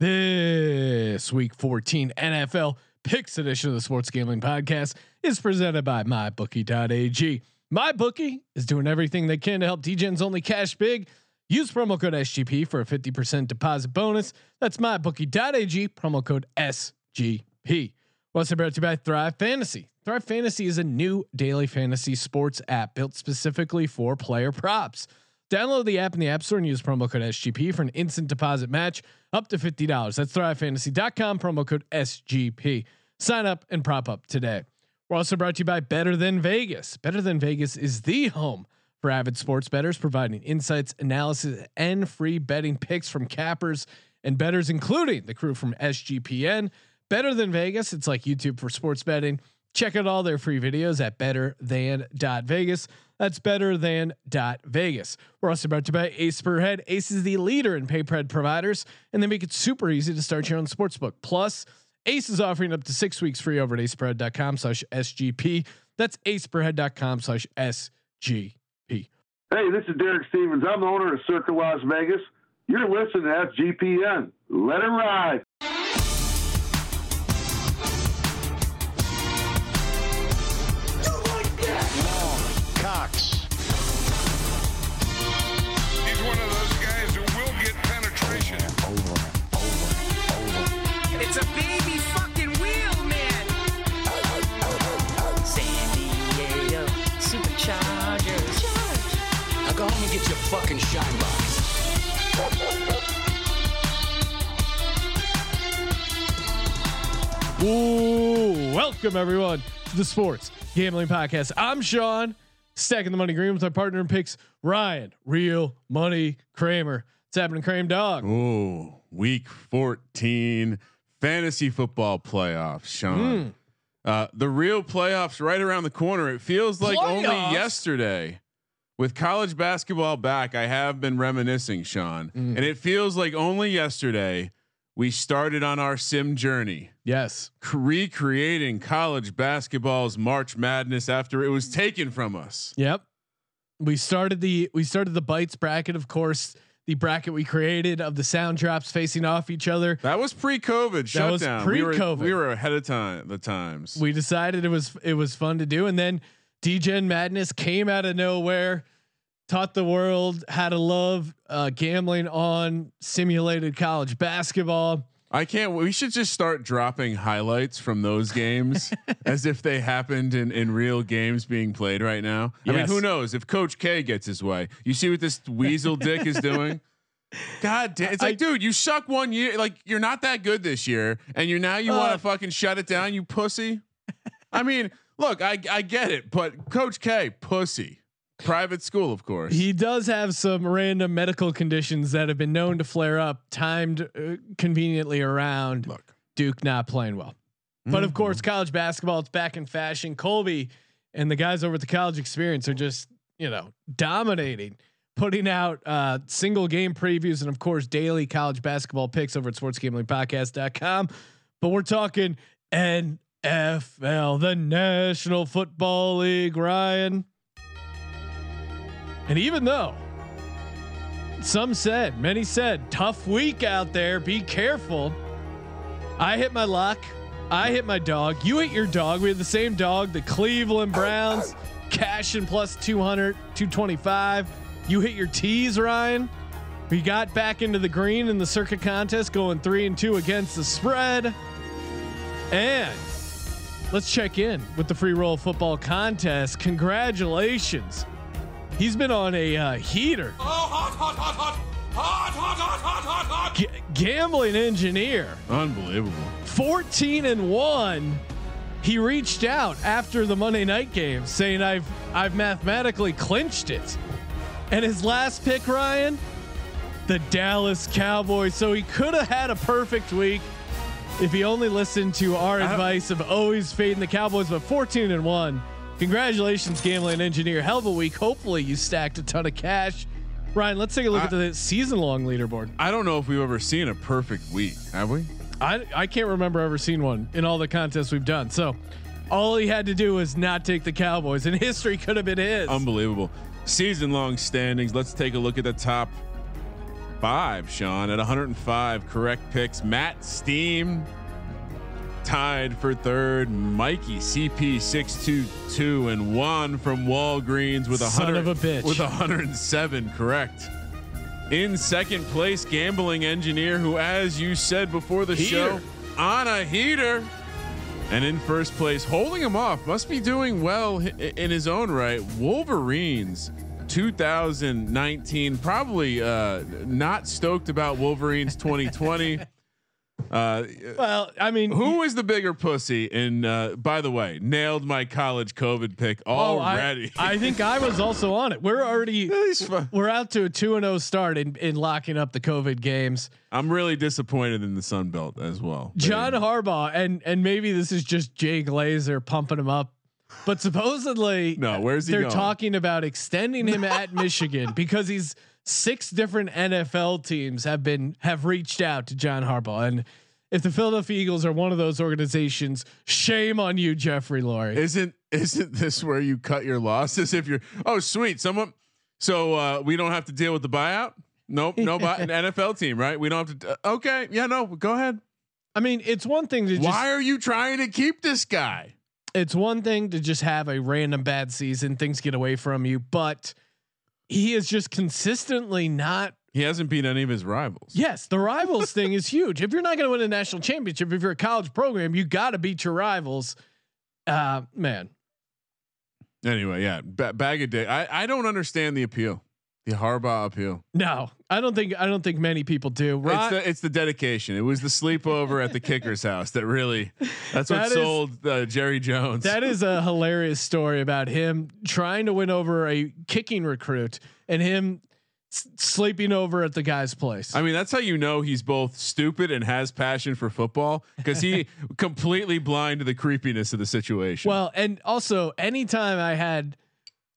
This week 14 NFL picks edition of the Sports Gambling Podcast is presented by MyBookie.ag. MyBookie is doing everything they can to help DGens only cash big. Use promo code SGP for a 50% deposit bonus. That's MyBookie.ag, promo code SGP. Also brought to you by Thrive Fantasy. Thrive Fantasy is a new daily fantasy sports app built specifically for player props. Download the app in the App Store and use promo code SGP for an instant deposit match up to $50. That's thrivefantasy.com, promo code SGP. Sign up and prop up today. We're also brought to you by Better Than Vegas. Better Than Vegas is the home for avid sports bettors, providing insights, analysis, and free betting picks from cappers and bettors, including the crew from SGPN. Better Than Vegas, it's like YouTube for sports betting. Check out all their free videos at betterthan.vegas. That's better than dot Vegas. We're also brought to you by Ace per head. Ace is the leader in pay per providers, and they make it super easy to start your own sportsbook. Plus, Ace is offering up to six weeks free over at aceperhead.com slash SGP. That's aceperhead.com slash SGP. Hey, this is Derek Stevens. I'm the owner of Circa Las Vegas. You're listening to SGPN. Let it ride. Fucking shine box. Ooh, welcome everyone to the Sports Gambling Podcast. I'm Sean, stacking the money green with our partner in picks, Ryan, Real Money Kramer. What's happening, Kramer Dog? Ooh, week 14 fantasy football playoffs, Sean. Mm. Uh, the real playoffs right around the corner. It feels like playoffs? only yesterday with college basketball back, I have been reminiscing, Sean, mm. and it feels like only yesterday we started on our sim journey. Yes, recreating college basketball's March Madness after it was taken from us. Yep, we started the we started the bites bracket, of course. The bracket we created of the sound drops facing off each other. That was pre-COVID shutdown. That was pre-COVID. We were, we were ahead of time. The times we decided it was it was fun to do, and then DGen Madness came out of nowhere, taught the world how to love uh, gambling on simulated college basketball. I can't. We should just start dropping highlights from those games as if they happened in in real games being played right now. Yes. I mean, who knows if Coach K gets his way? You see what this weasel dick is doing? God damn! It's like, I, dude, you suck one year. Like you're not that good this year, and you now you uh, want to fucking shut it down, you pussy. I mean, Look, I I get it, but Coach K, pussy. Private school, of course. He does have some random medical conditions that have been known to flare up, timed uh, conveniently around Look. Duke not playing well. Mm-hmm. But of course, mm-hmm. college basketball, it's back in fashion. Colby and the guys over at the college experience are just, you know, dominating, putting out uh, single game previews and, of course, daily college basketball picks over at sportsgamblingpodcast.com. But we're talking and FL, the National Football League, Ryan. And even though some said, many said, tough week out there, be careful. I hit my luck. I hit my dog. You hit your dog. We had the same dog, the Cleveland Browns, cashing plus 200, 225. You hit your tees, Ryan. We got back into the green in the Circa contest, going three and two against the spread. And Let's check in with the free roll football contest. Congratulations. He's been on a uh, heater. Oh, hot, hot, hot, hot. Hot, hot, hot, hot, hot, hot. G- gambling engineer. Unbelievable. 14 and 1. He reached out after the Monday night game saying I've I've mathematically clinched it. And his last pick, Ryan, the Dallas Cowboys. So he could have had a perfect week if he only listened to our advice of always fading the Cowboys, but 14 and one. Congratulations, gambling engineer. Hell of a week. Hopefully, you stacked a ton of cash. Ryan, let's take a look I, at the season-long leaderboard. I don't know if we've ever seen a perfect week. Have we? I I can't remember ever seeing one in all the contests we've done. So, all he had to do was not take the Cowboys, and history could have been his. Unbelievable. Season-long standings. Let's take a look at the top 105, Sean. At 105 correct picks, Matt Steam tied for third. Mikey CP 622 and one from Walgreens with a hundred of a bitch. with 107 correct. In second place, gambling engineer, who, as you said before the show, Heater. on a heater. And in first place, holding him off, must be doing well in his own right. Wolverines 2019, probably uh, not stoked about Wolverines 2020. uh, Well, I mean, who is the bigger pussy? And uh, by the way, nailed my college COVID pick oh, I- already. I, think I was also on it. We're already we're out to a two and zero start in in locking up the COVID games. I'm really disappointed in the Sun Belt as well. John Harbaugh and and maybe this is just Jay Glazer pumping him up, but supposedly No, where's he they're going? talking about extending him at Michigan because he's six different NFL teams have been have reached out to John Harbaugh and. If the Philadelphia Eagles are one of those organizations, shame on you, Jeffrey Lurie. Isn't isn't this where you cut your losses if you're oh sweet someone so uh, we don't have to deal with the buyout? Nope, no buy, an NFL team, right? We don't have to. uh, okay, yeah, no, go ahead. I mean, it's one thing to just Why are you trying to keep this guy? It's one thing to just have a random bad season, things get away from you, but he is just consistently not. He hasn't beat any of his rivals. Yes, the rivals thing is huge. If you're not going to win a national championship, if you're a college program, you got to beat your rivals. Uh, man, Anyway, yeah, ba- bag of day. I I don't understand the appeal, the Harbaugh appeal. no, I don't think I don't think many people do. It's the it's the dedication. It was the sleepover at the kicker's house that really that's what That is- sold uh, Jerry Jones. that is a hilarious story about him trying to win over a kicking recruit and him s- sleeping over at the guy's place. I mean, that's how you know he's both stupid and has passion for football because he completely blind to the creepiness of the situation. Well, and also anytime I had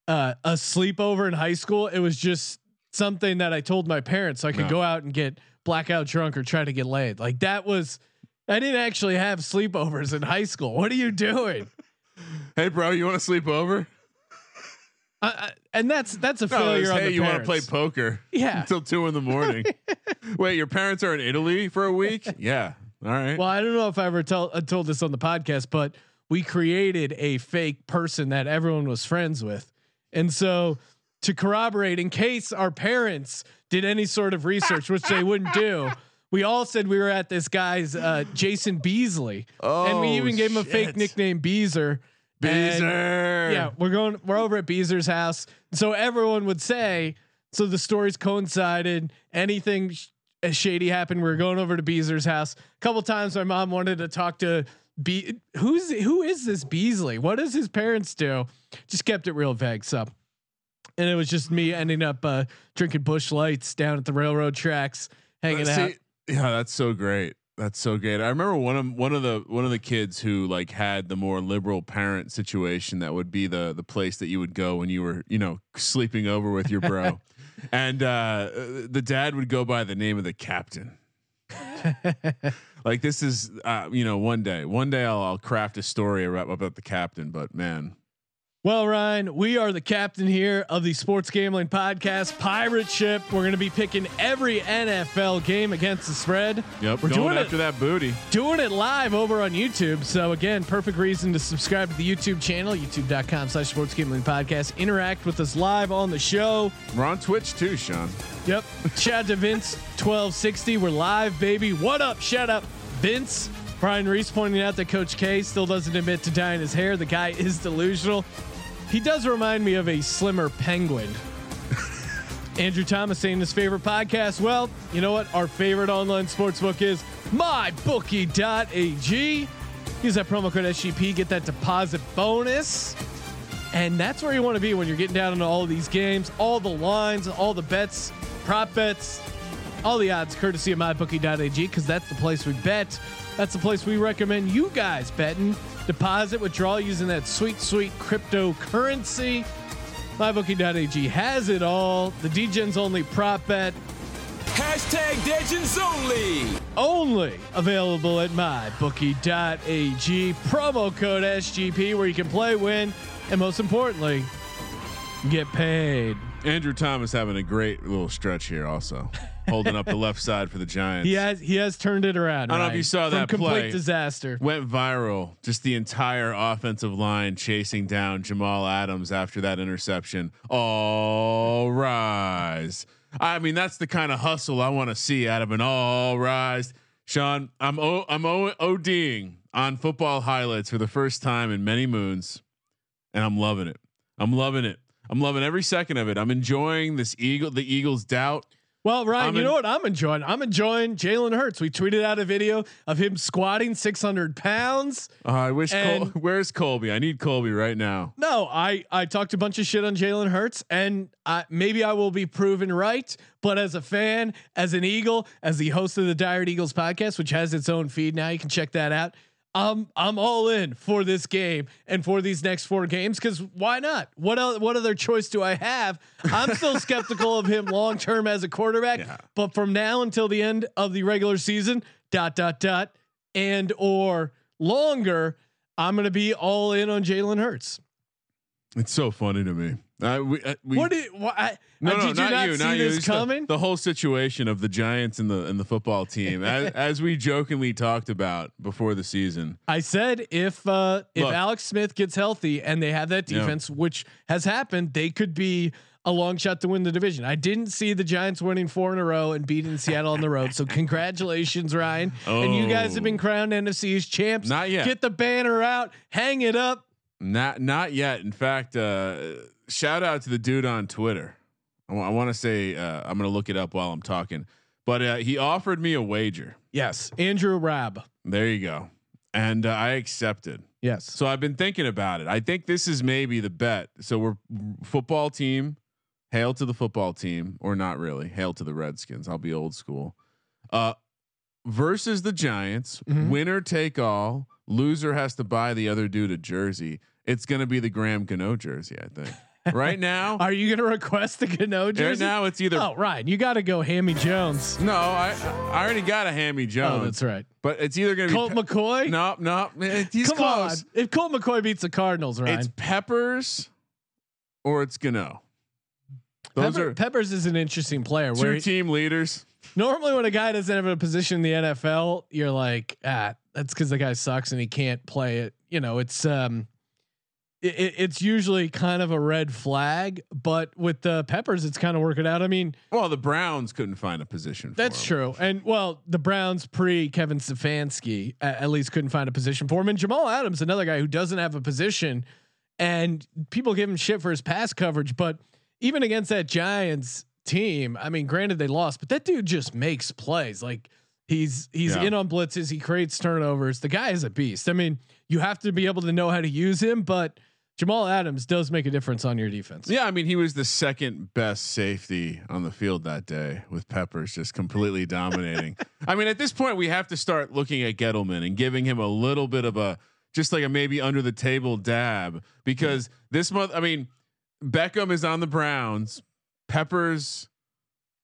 uh, a sleepover in high school, it was just something that I told my parents so I could No. go out and get blackout drunk or try to get laid. Like that was I didn't actually have sleepovers in high school. What are you doing? hey, bro, you want to sleep over? I, and that's that's a No, failure on hey, the you want to play poker? Yeah. until two in the morning. Wait, your parents are in Italy for a week? Yeah. All right. Well, I don't know if I ever tell, uh, told this on the podcast, but we created a fake person that everyone was friends with. And so to corroborate, in case our parents did any sort of research, which they wouldn't do, we all said we were at this guy's uh, Jason Beasley, and we Oh, even gave him a fake nickname Beezer. And- Beezer. yeah, we're going. We're over at Beezer's house, so everyone would say. So the stories coincided. Anything sh- as shady happened. We were going over to Beezer's house. A couple times, my mom wanted to talk to Be. Who's who is this Beasley? What does his parents do? Just kept it real vague. So, and it was just me ending up uh, drinking Busch Lights down at the railroad tracks, hanging Uh, out. Yeah, that's so great. That's so great. I remember one of one of the one of the kids who like had the more liberal parent situation that would be the the place that you would go when you were you know sleeping over with your bro, and uh, the dad would go by the name of the captain. like this is uh, you know one day one day I'll, I'll craft a story about, about the captain, but man, Well, Ryan, we are the captain here of the Sports Gambling Podcast Pirate Ship. We're going to be picking every NFL game against the spread. yep, We're going doing after it, that booty. doing it live over on YouTube. So again, perfect reason to subscribe to the YouTube channel, youtube.com slash sports gambling podcast. Interact with us live on the show. We're on Twitch too, Sean. Yep. Shout out to Vince 1260. We're live, baby. What up? Shout up, Vince. Brian Reese pointing out that Coach K still doesn't admit to dyeing his hair. The guy is delusional. He does remind me of a slimmer penguin. Andrew Thomas saying his favorite podcast. Well, you know what? Our favorite online sports book is mybookie.ag. Use that promo code SGP, get that deposit bonus. And that's where you want to be when you're getting down into all these games, all the lines, all the bets, prop bets, all the odds, courtesy of mybookie.ag, because that's the place we bet. That's the place we recommend you guys betting. Deposit, withdrawal using that sweet, sweet cryptocurrency. MyBookie.ag has it all. The DGens only prop bet, Hashtag DGens Only. only available at mybookie.ag. Promo code SGP, where you can play, win, and most importantly, get paid. Andrew Thomas having a great little stretch here, also. Holding up the left side for the Giants. He has he has turned it around. I don't know if you saw from that complete play. disaster. Went viral. Just the entire offensive line chasing down Jamal Adams after that interception. All rise. I mean, that's the kind of hustle I want to see out of an all rise. Sean, I'm o- I'm o- ODing on football highlights for the first time in many moons, and I'm loving it. I'm loving it. I'm loving every second of it. I'm enjoying this eagle, the Eagles' doubt. Well, Ryan, I'm you in- know what I'm enjoying? I'm enjoying Jalen Hurts. We tweeted out a video of him squatting 600 pounds. Uh, I wish. Col- where's Colby? I need Colby right now. No, I I talked a bunch of shit on Jalen Hurts, and I, maybe I will be proven right. But as a fan, as an Eagle, as the host of the Dired Eagles podcast, which has its own feed now, you can check that out. Um, I'm all in for this game and for these next four games because why not? What else, what other choice do I have? I'm still skeptical of him long term as a quarterback, Yeah. but from now until the end of the regular season, dot dot dot, and or longer, I'm gonna be all in on Jalen Hurts. It's so funny to me. Uh, we, we, What did why, I- no, uh, no, not you not you, not you. It's the- coming? The, whole situation of the Giants and the and the football team, as, as we jokingly talked about before the season. I said if uh if Look. Alex Smith gets healthy and they have that Yeah. defense, which has happened, they could be a long shot to win the division. I didn't see the Giants winning four in a row and beating Seattle on the road. So congratulations, Ryan. And you guys have been Oh. crowned NFC's champs. Not yet. Get the banner out, hang it up. Not not yet. In fact, uh, shout out to the dude on Twitter. I want to say uh, I'm going to look it up while I'm talking, but uh, he offered me a wager. Yes, Andrew Rab. There you go, and uh, I accepted. Yes. So I've been thinking about it. I think this is maybe the bet. So we're football team. Hail to the football team, or not really. Hail to the Redskins. I'll be old school. Uh, versus the Giants. Mhm. Winner take all. Loser has to buy the other dude a jersey. It's going to be the Graham Gano jersey, I think. Right now, Are you gonna request the Gano right now it's either. oh, Ryan, you got to go Hammy Jones. No, I I already got a Hammy Jones. Oh, that's right. But it's either going to Colt be. Pe- McCoy. no, no, eh, he's Come close. on. If Colt McCoy beats the Cardinals, Ryan. It's Peppers, or it's Gano. Those Pepper- are Peppers is an interesting player. Two he- team leaders. normally when a guy doesn't have a position in the NFL, you're like, ah, that's because the guy sucks and he can't play it. You know, it's um, it, it- it's usually kind of a red flag. But with the Peppers, it's kind of working out. I mean, Well, the Browns couldn't find a position. For that's true. And well, the Browns pre Kevin Stefanski a- at least couldn't find a position for him. And Jamal Adams, another guy who doesn't have a position, and people give him shit for his pass coverage, but even against that Giants team, I mean, granted they lost, but that dude just makes plays. Like he's he's Yeah. in on blitzes, he creates turnovers. The guy is a beast. I mean, you have to be able to know how to use him, but Jamal Adams does make a difference on your defense. Yeah, I mean, he was the second best safety on the field that day, with Peppers just completely dominating. I mean, at this point, we have to start looking at Gettleman and giving him a little bit of a just like a maybe under the table dab because this month, I mean, Beckham is on the Browns, Peppers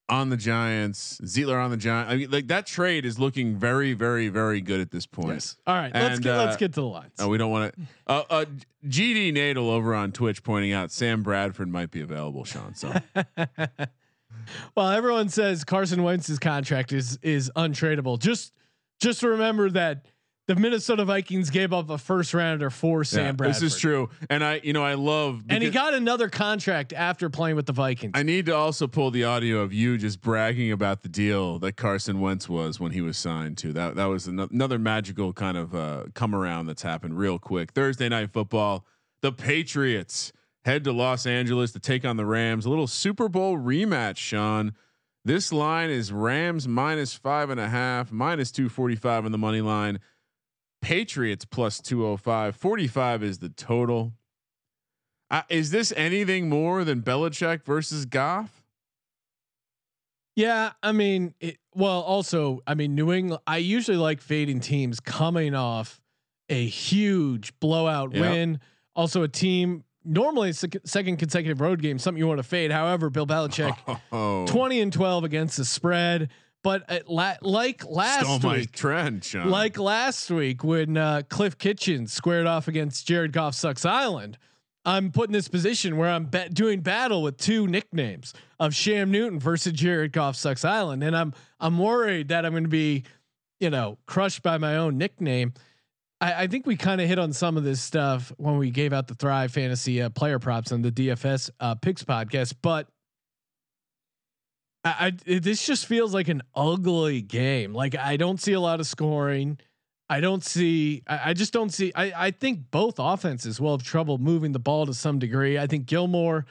on the Giants, Zeitler on the Giants. I mean, like that trade is looking very, very, very good at this point. Yes. All right, let's And, get let's uh, get to the lines. Oh, we don't want to. Uh, uh, GD Nadel over on Twitch pointing out Sam Bradford might be available, Sean. So well, everyone says Carson Wentz's contract is is untradeable. Just just remember that the Minnesota Vikings gave up a first rounder for Sam yeah, Bradford. this is true, and I, you know, I love. And he got another contract after playing with the Vikings. I need to also pull the audio of you just bragging about the deal that Carson Wentz was when he was signed to. That that was another magical kind of uh, come around that's happened real quick. Thursday night football, the Patriots head to Los Angeles to take on the Rams. A little Super Bowl rematch, Sean. This line is Rams minus five and a half, minus 245 on the money line. Patriots plus 205. 45 is the total. Uh, is this anything more than Belichick versus Goff? yeah, I mean, it, well, also, I mean, New England. I usually like fading teams coming off a huge blowout Yep. win. Also, a team normally sec- second consecutive road game, something you want to fade. However, Bill Belichick. Oh, 20 and 12 against the spread. But uh, la- like last stole week, trend, Sean. like last week when uh, Cliff Kitchens squared off against Jared Goff sucks Island, I'm put in this position where I'm doing battle with two nicknames of Sham Newton versus Jared Goff sucks Island, and I'm I'm worried that I'm going to be, you know, crushed by my own nickname. I, I think we kind of hit on some of this stuff when we gave out the Thrive Fantasy uh, player props on the DFS uh, Picks podcast, but I, I this just feels like an ugly game. Like I don't see a lot of scoring. I don't see. I, I just don't see. I, I think both offenses will have trouble moving the ball to some degree. I think Gilmore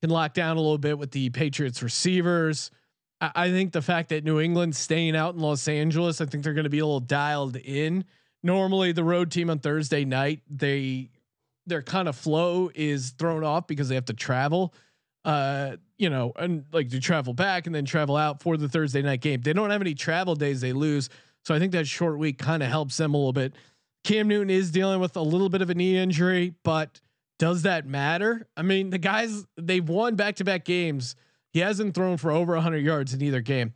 can lock down a little bit with the Patriots receivers. I, I think the fact that New England's staying out in Los Angeles, I think they're going to be a little dialed in. Normally, the road team on Thursday night, they their kind of flow is thrown off because they have to travel uh, you know, and like to travel back and then travel out for the Thursday night game. They don't have any travel days they lose. So I think that short week kind of helps them a little bit. Cam Newton is dealing with a little bit of a knee injury, but does that matter? I mean, the guys they've won back to back games. He hasn't thrown for over 100 yards in either game.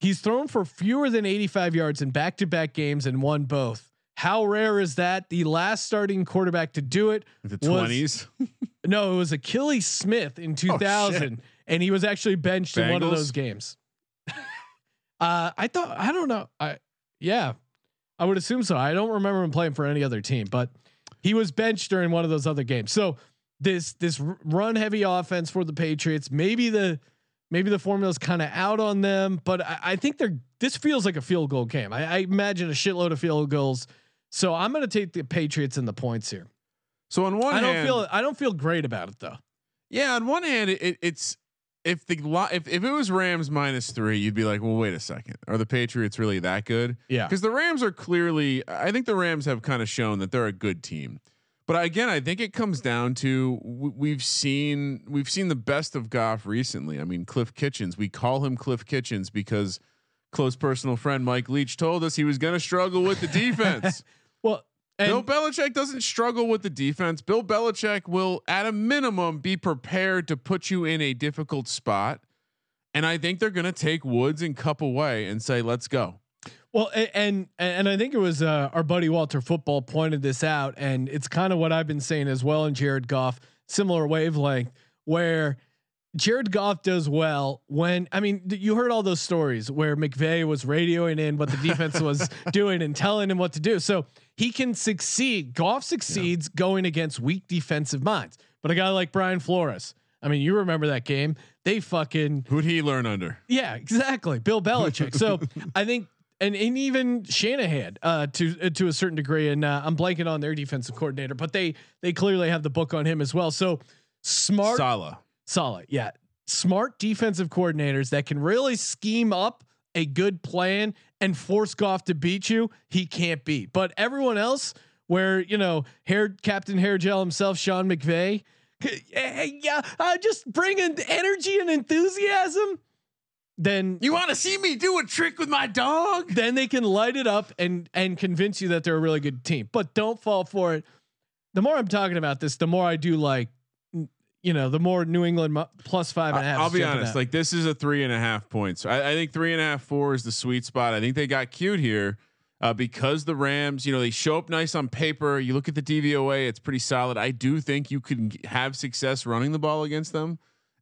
He's thrown for fewer than 85 yards in back to back games and won both. How rare is that? The last starting quarterback to do it the twenties. no, it was Akili Smith in 2000, oh, and he was actually benched Bengals? in one of those games. uh, I thought I don't know. I yeah, I would assume so. I don't remember him playing for any other team, but he was benched during one of those other games. So this this run heavy offense for the Patriots, maybe the maybe the formula is kind of out on them, but I, I, think they're this feels like a field goal game. I, I imagine a shitload of field goals so I'm going to take the Patriots and the points here. So on one, I don't hand, feel I don't feel great about it though. Yeah, on one hand, it, it's if the if if it was Rams minus three, you'd be like, well, wait a second, are the Patriots really that good? Yeah, because the Rams are clearly. I think the Rams have kind of shown that they're a good team. But again, I think it comes down to we've seen we've seen the best of Goff recently. I mean, Cliff Kitchens. We call him Cliff Kitchens because close personal friend Mike Leach told us he was going to struggle with the defense. Well, Bill Belichick doesn't struggle with the defense. Bill Belichick will, at a minimum, be prepared to put you in a difficult spot. And I think they're going to take Woods and Kupp away and say, "Let's go." Well, and and I think it was uh, our buddy Walter Football pointed this out, and it's kind of what I've been saying as well. In Jared Goff, similar wavelength, where Jared Goff does well when I mean you heard all those stories where McVay was radioing in what the defense was doing and telling him what to do. So he can succeed. Goff succeeds yeah. going against weak defensive minds. But a guy like Brian Flores, I mean, you remember that game? They fucking who'd he learn under? Yeah, exactly. Bill Belichick. so I think and, and even Shanahan uh, to uh, to a certain degree, and uh, I'm blanking on their defensive coordinator, but they they clearly have the book on him as well. So smart Saleh. Solid. Yeah. Smart defensive coordinators that can really scheme up a good plan and force Goff to beat you, he can't beat. But everyone else, where you know, hair Captain Hair Gel himself, Sean McVay, yeah, uh, just bringing energy and enthusiasm. Then you want to see me do a trick with my dog? Then they can light it up and and convince you that they're a really good team. But don't fall for it. The more I'm talking about this, the more I do like you know, the more New England plus five and a half. I'll be honest, like this is a three and a half points. I, I, think three and a half, four is the sweet spot. I think they got cute here uh, because the Rams, you know, they show up nice on paper. You look at the DVOA, it's pretty solid. I do think you can have success running the ball against them.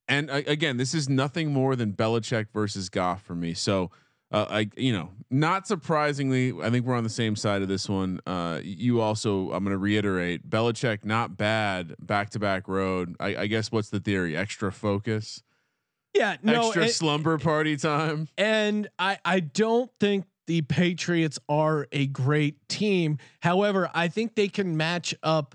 And uh, again, this is nothing more than Belichick versus Goff for me. So uh, I, you know, not surprisingly, I think we're on the same side of this one. Uh, you also, I'm going to reiterate, Belichick not bad back to back road. I, I, guess what's the theory? Extra focus. Yeah, no, extra and, slumber party time. And I, I don't think the Patriots are a great team. However, I think they can match up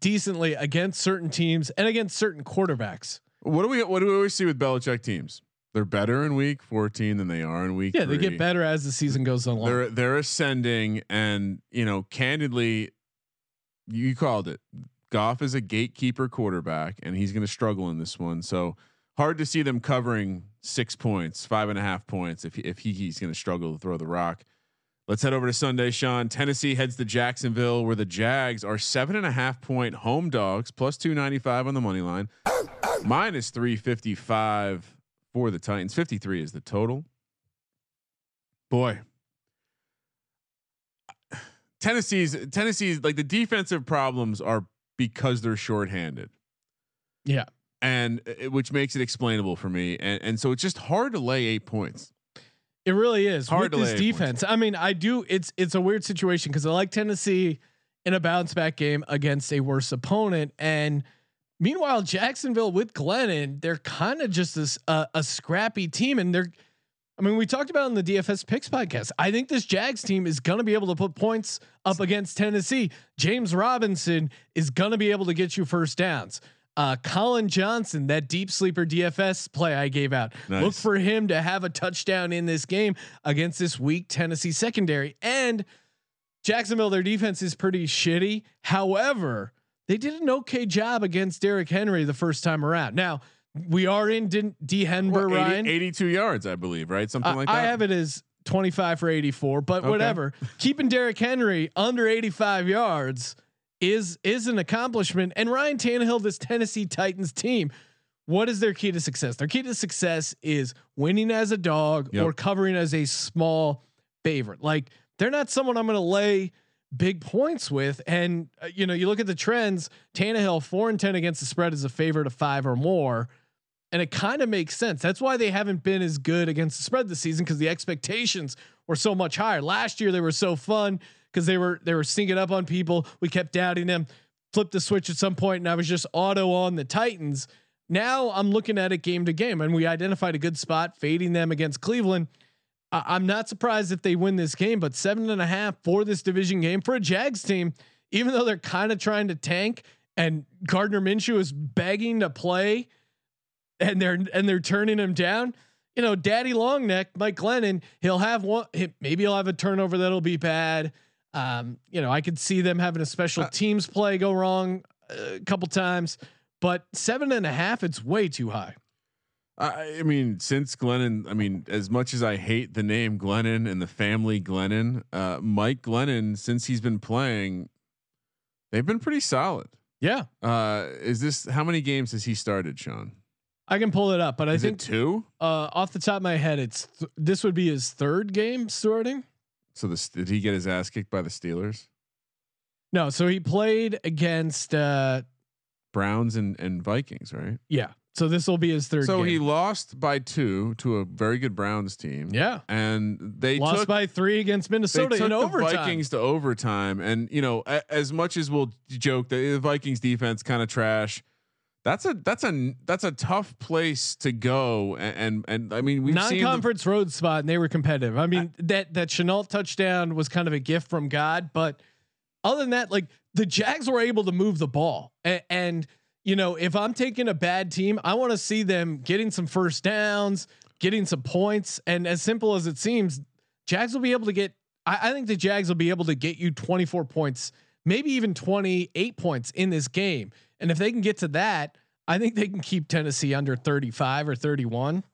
decently against certain teams and against certain quarterbacks. What do we what do we always see with Belichick teams? They're better in week 14 than they are in week yeah three. they get better as the season goes on they're they're ascending and you know candidly you called it. Goff is a gatekeeper quarterback and he's going to struggle in this one. So hard to see them covering six points five and a half points if, if he, he's going to struggle to throw the rock. Let's head over to sunday sean. Tennessee heads to jacksonville where the jags are seven and a half point home dogs plus 295 on the money line minus 355 for the Titans. 53 is the total. Boy. Tennessee's Tennessee's like the defensive problems are because they're shorthanded. Yeah. And uh, it, which makes it explainable for me. And, and so it's just hard to lay eight points. It really is Hard with to this lay defense. I mean, I do. It's it's a weird situation because I like Tennessee in a bounce back game against a worse opponent, and meanwhile Jacksonville with Glennon, they're kind of just this uh, a scrappy team, and they're. I mean, we talked about in the DFS picks podcast. I think this Jags team is going to be able to put points up against Tennessee. James Robinson is going to be able to get you first downs. Uh, Collin Johnson, that deep sleeper DFS play I gave out. Nice. Look for him to have a touchdown in this game against this weak Tennessee secondary. And Jacksonville, their defense is pretty shitty. However, they did an okay job against Derrick Henry the first time around. Now we are in D, D Henber What, 80 Ryan. 82 yards, I believe, right? Something I, like that. I have it as 25 for 84, but Okay. whatever. Keeping Derrick Henry under 85 yards is is an accomplishment. And Ryan Tannehill, this Tennessee Titans team, what is their key to success? Their key to success is winning as a dog Yep. or covering as a small favorite. Like they're not someone I'm going to lay big points with. And uh, you know, you look at the trends. Tannehill four and ten against the spread is a favorite of five or more. And it kind of makes sense. That's why they haven't been as good against the spread this season because the expectations were so much higher. Last year they were so fun because they were they were sneaking up on people. We kept doubting them. Flipped the switch at some point, and I was just auto on the Titans. Now I'm looking at it game to game, and we identified a good spot, fading them against Cleveland. I'm not surprised if they win this game, but seven and a half for this division game for a Jags team, even though they're kind of trying to tank and Gardner Minshew is begging to play and they're and they're turning him down. You know, Daddy Longneck, Mike Glennon, he'll have one. maybe he'll have a turnover that'll be bad. Um, you know, I could see them having a special Uh, teams play go wrong a couple times, but seven and a half, it's way too high. I, I mean, since Glennon, I mean, as much as I hate the name Glennon and the family Glennon, uh, Mike Glennon, since he's been playing, they've been pretty solid. Yeah, Uh, is this how many games has he started, Sean? I can pull it up, but I think it two? uh, off the top of my head, it's th- this would be his third game starting. So this did he get his ass kicked by the Steelers, No, so he played against uh, Browns, and and Vikings, right? yeah. So this will be his third. So game. he lost by two to a very good Browns team. yeah and they lost took by three against Minnesota they took in the overtime. Vikings to overtime, and you know, a, as much as we'll joke that the Vikings defense kind of trash, that's a that's a that's a tough place to go, and and, and I mean we've non-conference road spot and they were competitive. I mean that that Chenault touchdown was kind of a gift from God, but other than that, like the Jags were able to move the ball, and, and you know if I'm taking a bad team, I want to see them getting some first downs, getting some points, and as simple as it seems, Jags will be able to get. I, I think the Jags will be able to get you 24 points, maybe even 28 points in this game, and if they can get to that. I think they can keep Tennessee under 35 or 31.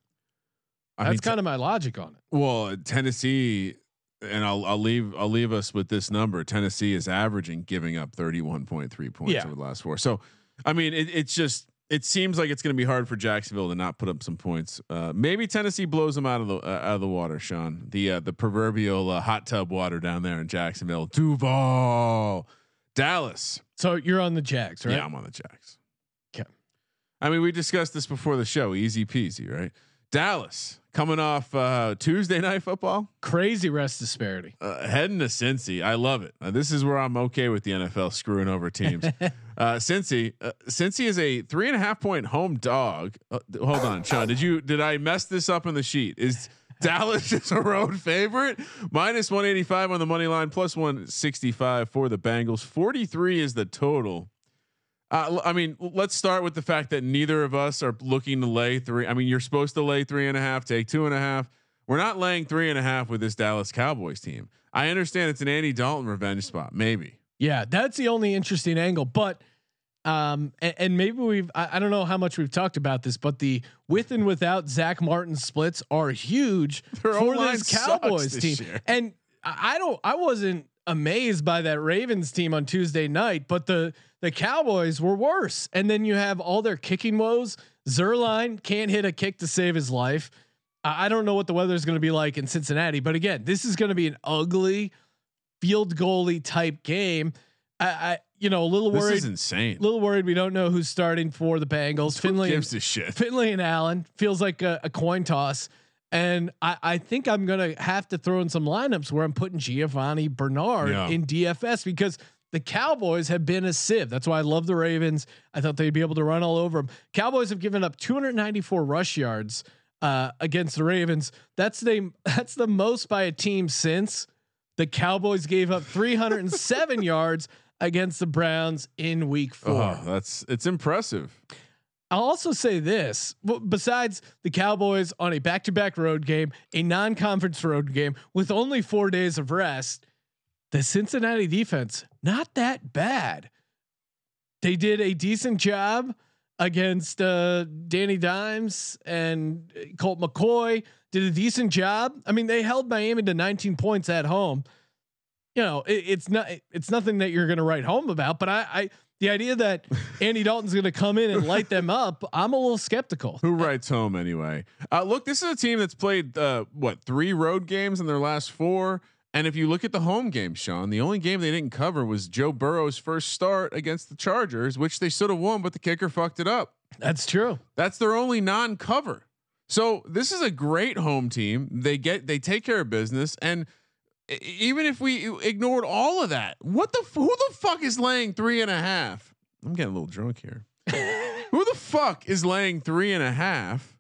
I That's kind of my logic on it. well Tennessee, and I'll I'll leave I'll leave us with this number. Tennessee is averaging giving up thirty one point three points Yeah. over the last four. So I mean it, it's just. It seems like it's going to be hard for Jacksonville to not put up some points. Uh, maybe Tennessee blows them out of the uh, out of the water, Sean. The uh, the proverbial uh, hot tub water down there in Jacksonville. Duval, Dallas. So you're on the Jags, right? Yeah, I'm on the Jags. 'Kay. I mean, we discussed this before the show. Easy peasy, right? Dallas coming off uh, Tuesday night football, Crazy rest disparity. uh, heading to Cincy. I love it. Uh, this is where I'm okay with the NFL screwing over teams. uh, Cincy, uh, Cincy is a three and a half point home dog. Uh, hold on, Sean. Did you did I mess this up in the sheet? Is Dallas is a road favorite, minus 185 on the money line, plus 165 for the Bengals. 43 is the total. Uh, I mean, let's start with the fact that neither of us are looking to lay three. I mean, you're supposed to lay three and a half, take two and a half. We're not laying three and a half with this Dallas Cowboys team. I understand it's an Andy Dalton revenge spot, maybe. Yeah, that's the only interesting angle. But um, and, and maybe we've I, I don't know how much we've talked about this, but the with and without Zach Martin splits are huge Their for this Cowboys this team. year. And I I don't I wasn't amazed by that Ravens team on Tuesday night, but the the Cowboys were worse. And then you have all their kicking woes. Zuerlein can't hit a kick to save his life. I I don't know what the weather is going to be like in Cincinnati, but again, this is going to be an ugly field goalie type game. I, I you know, a little worried. This is insane. A little worried. We don't know who's starting for the Bengals. Who Finley, gives a shit? Finley and Allen feels like a, a coin toss. And I, I think I'm gonna have to throw in some lineups where I'm putting Giovani Bernard Yeah. in DFS because the Cowboys have been a sieve. That's why I love the Ravens. I thought they'd be able to run all over them. Cowboys have given up 294 rush yards uh, against the Ravens. That's the that's the most by a team since the Cowboys gave up 307 yards against the Browns in Week Four. Oh, that's it's impressive. I'll also say this: besides the Cowboys on a back-to-back road game, a non-conference road game with only four days of rest, the Cincinnati defense not that bad. They did a decent job against uh, Danny Dimes and Colt McCoy. Did a decent job. I mean, they held Miami to 19 points at home. You know, it, it's not it's nothing that you're going to write home about. But I, I the idea that Andy Dalton's going to come in and light them up, I'm a little skeptical. Who writes home anyway? Uh, look, this is a team that's played uh, what three road games in their last four. And if you look at the home game, Sean, the only game they didn't cover was Joe Burrow's first start against the Chargers, which they should have won, but the kicker fucked it up. That's true. That's their only non-cover. So this is a great home team. They get they take care of business, and even if we ignored all of that, what the who the fuck is laying three and a half? I'm getting a little drunk here. who the fuck is laying three and a half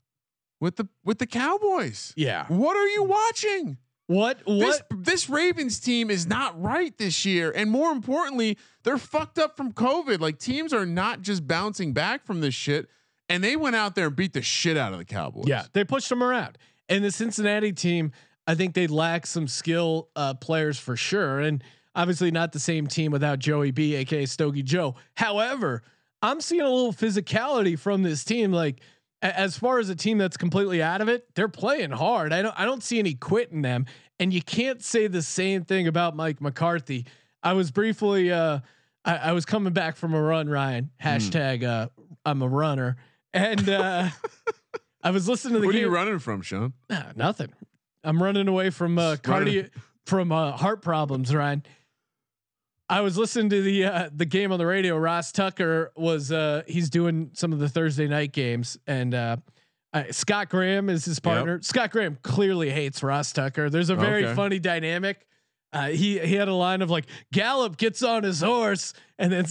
with the with the Cowboys? Yeah. What are you watching? What? This What? this Ravens team is not right this year, and more importantly, they're fucked up from COVID. Like teams are not just bouncing back from this shit, and they went out there and beat the shit out of the Cowboys. Yeah, they pushed them around. And the Cincinnati team, I think they lack some skill uh, players for sure, and obviously not the same team without Joey B, aka Stogie Joe. However, I'm seeing a little physicality from this team. Like as far as a team that's completely out of it, they're playing hard. I don't I don't see any quit in them. And you can't say the same thing about Mike McCarthy. I was briefly uh I, I was coming back from a run, Ryan. Hashtag uh I'm a runner. And uh I was listening to the What are you running from, Sean? Nah, nothing. I'm running away from uh cardio from uh heart problems, Ryan. I was listening to the uh, the game on the radio. Ross Tucker was uh he's doing some of the Thursday night games and uh Scott Graham is his partner. Scott Graham clearly hates Ross Tucker. There's a very Okay. funny dynamic. Uh, he he had a line of like Gallup gets on his horse, and then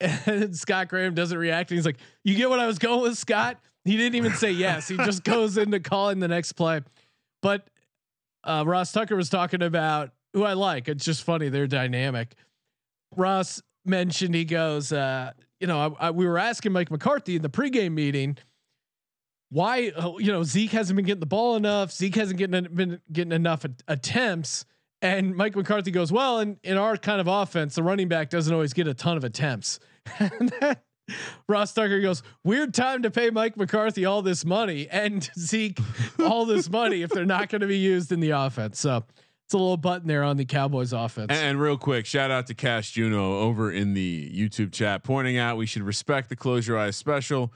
and Scott Graham doesn't react. And he's like, "You get what I was going with, Scott." He didn't even say yes. He just goes into calling the next play. But uh, Ross Tucker was talking about who I like. It's just funny their dynamic. Ross mentioned he goes, uh, you know, I, I, we were asking Mike McCarthy in the pregame meeting why uh, you know Zeke hasn't been getting the ball enough. Zeke hasn't getting been getting enough at- attempts. And Mike McCarthy goes, well, in, in our kind of offense, the running back doesn't always get a ton of attempts. and then Ross Tucker goes, weird time to pay Mike McCarthy all this money and Zeke all this money if they're not going to be used in the offense. So it's a little button there on the Cowboys offense. And, and real quick, shout out to Cash Juno over in the YouTube chat, pointing out we should respect the close your eyes special.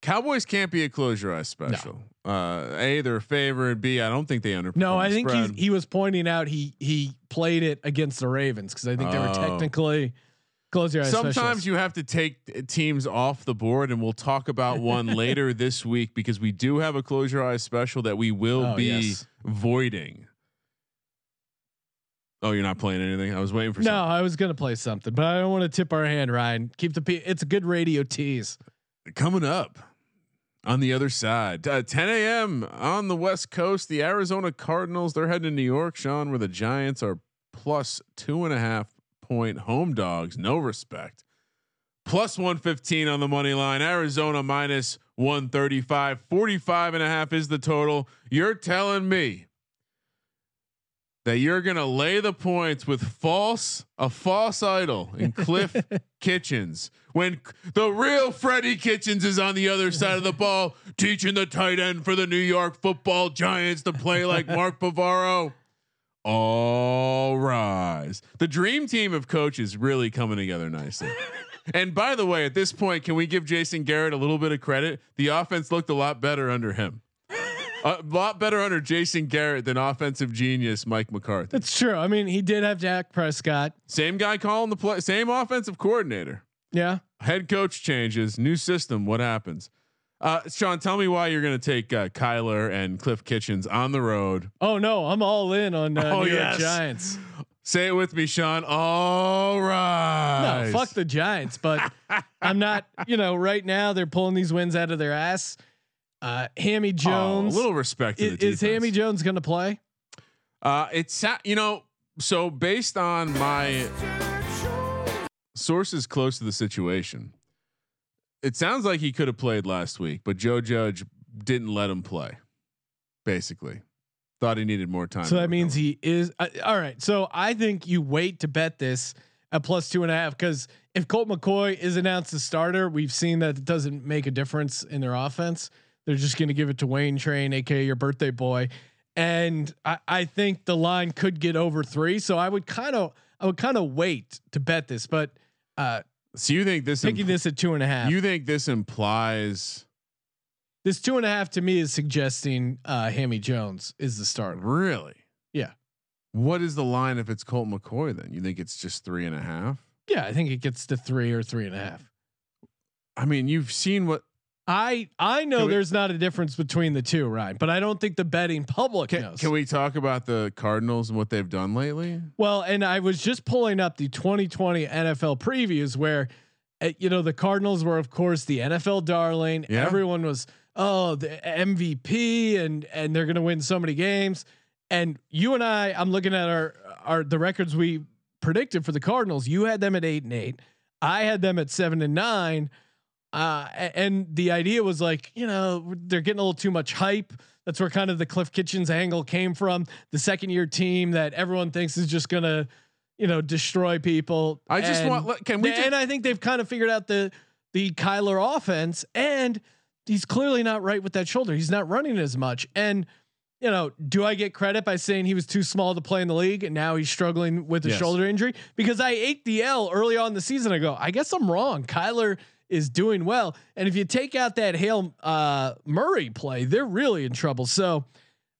Cowboys can't be a close your eyes special. Uh, a, they're favored. B, I don't think they underperform. No, I think he he was pointing out he he played it against the Ravens because I think they were Oh. technically close your eyes. Sometimes you have to take teams off the board, and we'll talk about one later this week because we do have a close your eyes special that we will Oh, be yes. voiding. Oh, you're not playing anything. I was waiting for no, something. I was gonna play something, but I don't want to tip our hand, Ryan. Keep the P- it's a good radio tease. coming up on the other side. Uh, 10 a.m on the west coast the arizona cardinals they're heading to new york sean where the giants are plus two and a half point home dogs. No respect. Plus 115 on the money line. Arizona minus 135 45 and a half is the total. You're telling me that you're gonna lay the points with false a false idol in cliff Kitchens when the real Freddie Kitchens is on the other side of the ball, teaching the tight end for the New York Football Giants to play like Mark Bavaro. All rise. The dream team of coaches really coming together nicely. and by the way, at this point, can we give Jason Garrett a little bit of credit? The offense looked a lot better under him. A lot better under Jason Garrett than offensive genius Mike McCarthy. That's true. I mean, he did have Dak Prescott. Same guy calling the play, same offensive coordinator. Yeah. Head coach changes, new system. What happens? Uh, Sean, tell me why you're going to take uh, Kyler and Cliff Kitchens on the road. Oh no, I'm all in on uh, Oh, New yes. York Giants. Say it with me, Sean. All right. No, fuck the Giants, but I'm not. You know, right now they're pulling these wins out of their ass. Uh, Hammy Jones. Oh, a little respect to is, is. Hammy Jones going to play? Uh, it's you know so based on my sources close to the situation, it sounds like he could have played last week, but Joe Judge didn't let him play. Basically, thought he needed more time. So that means he is. Uh, all right. So I think you wait to bet this at plus two and a half because if Colt McCoy is announced the starter, we've seen that it doesn't make a difference in their offense. They're just going to give it to Wayne Train, aka your birthday boy, and I, I think the line could get over three. So I would kind of, I would kind of wait to bet this, but uh, So you think this? picking impl- this at two and a half. You think this implies this two and a half to me is suggesting uh, Hammy Jones is the starter. really? Yeah. What is the line if it's Colt McCoy? Then you think it's just three and a half? Yeah, I think it gets to three or three and a half. I mean, you've seen what I I know we- there's not a difference between the two, Ryan, but I don't think the betting public Can, knows. can we talk about the Cardinals and what they've done lately? well, and I was just pulling up the 2020 NFL previews where, uh, you know, the Cardinals were of course the NFL darling. Yeah. Everyone was oh the MVP and and they're gonna win so many games. And you and I, I'm looking at our our the records we predicted for the Cardinals. You had them at eight and eight. I had them at seven and nine. Uh, and the idea was like, you know, they're getting a little too much hype. That's where kind of the Cliff Kitchens angle came from. The second year team that everyone thinks is just gonna, you know, destroy people. I just And want. Can we? they- just- and I think they've kind of figured out the the Kyler offense, and he's clearly not right with that shoulder. He's not running as much. And you know, do I get credit by saying he was too small to play in the league, and now he's struggling with a Yes. shoulder injury? Because I ate the L early on the season. I go, I guess I'm wrong. Kyler is doing well, and if you take out that Hail uh, Murray play, they're really in trouble. So.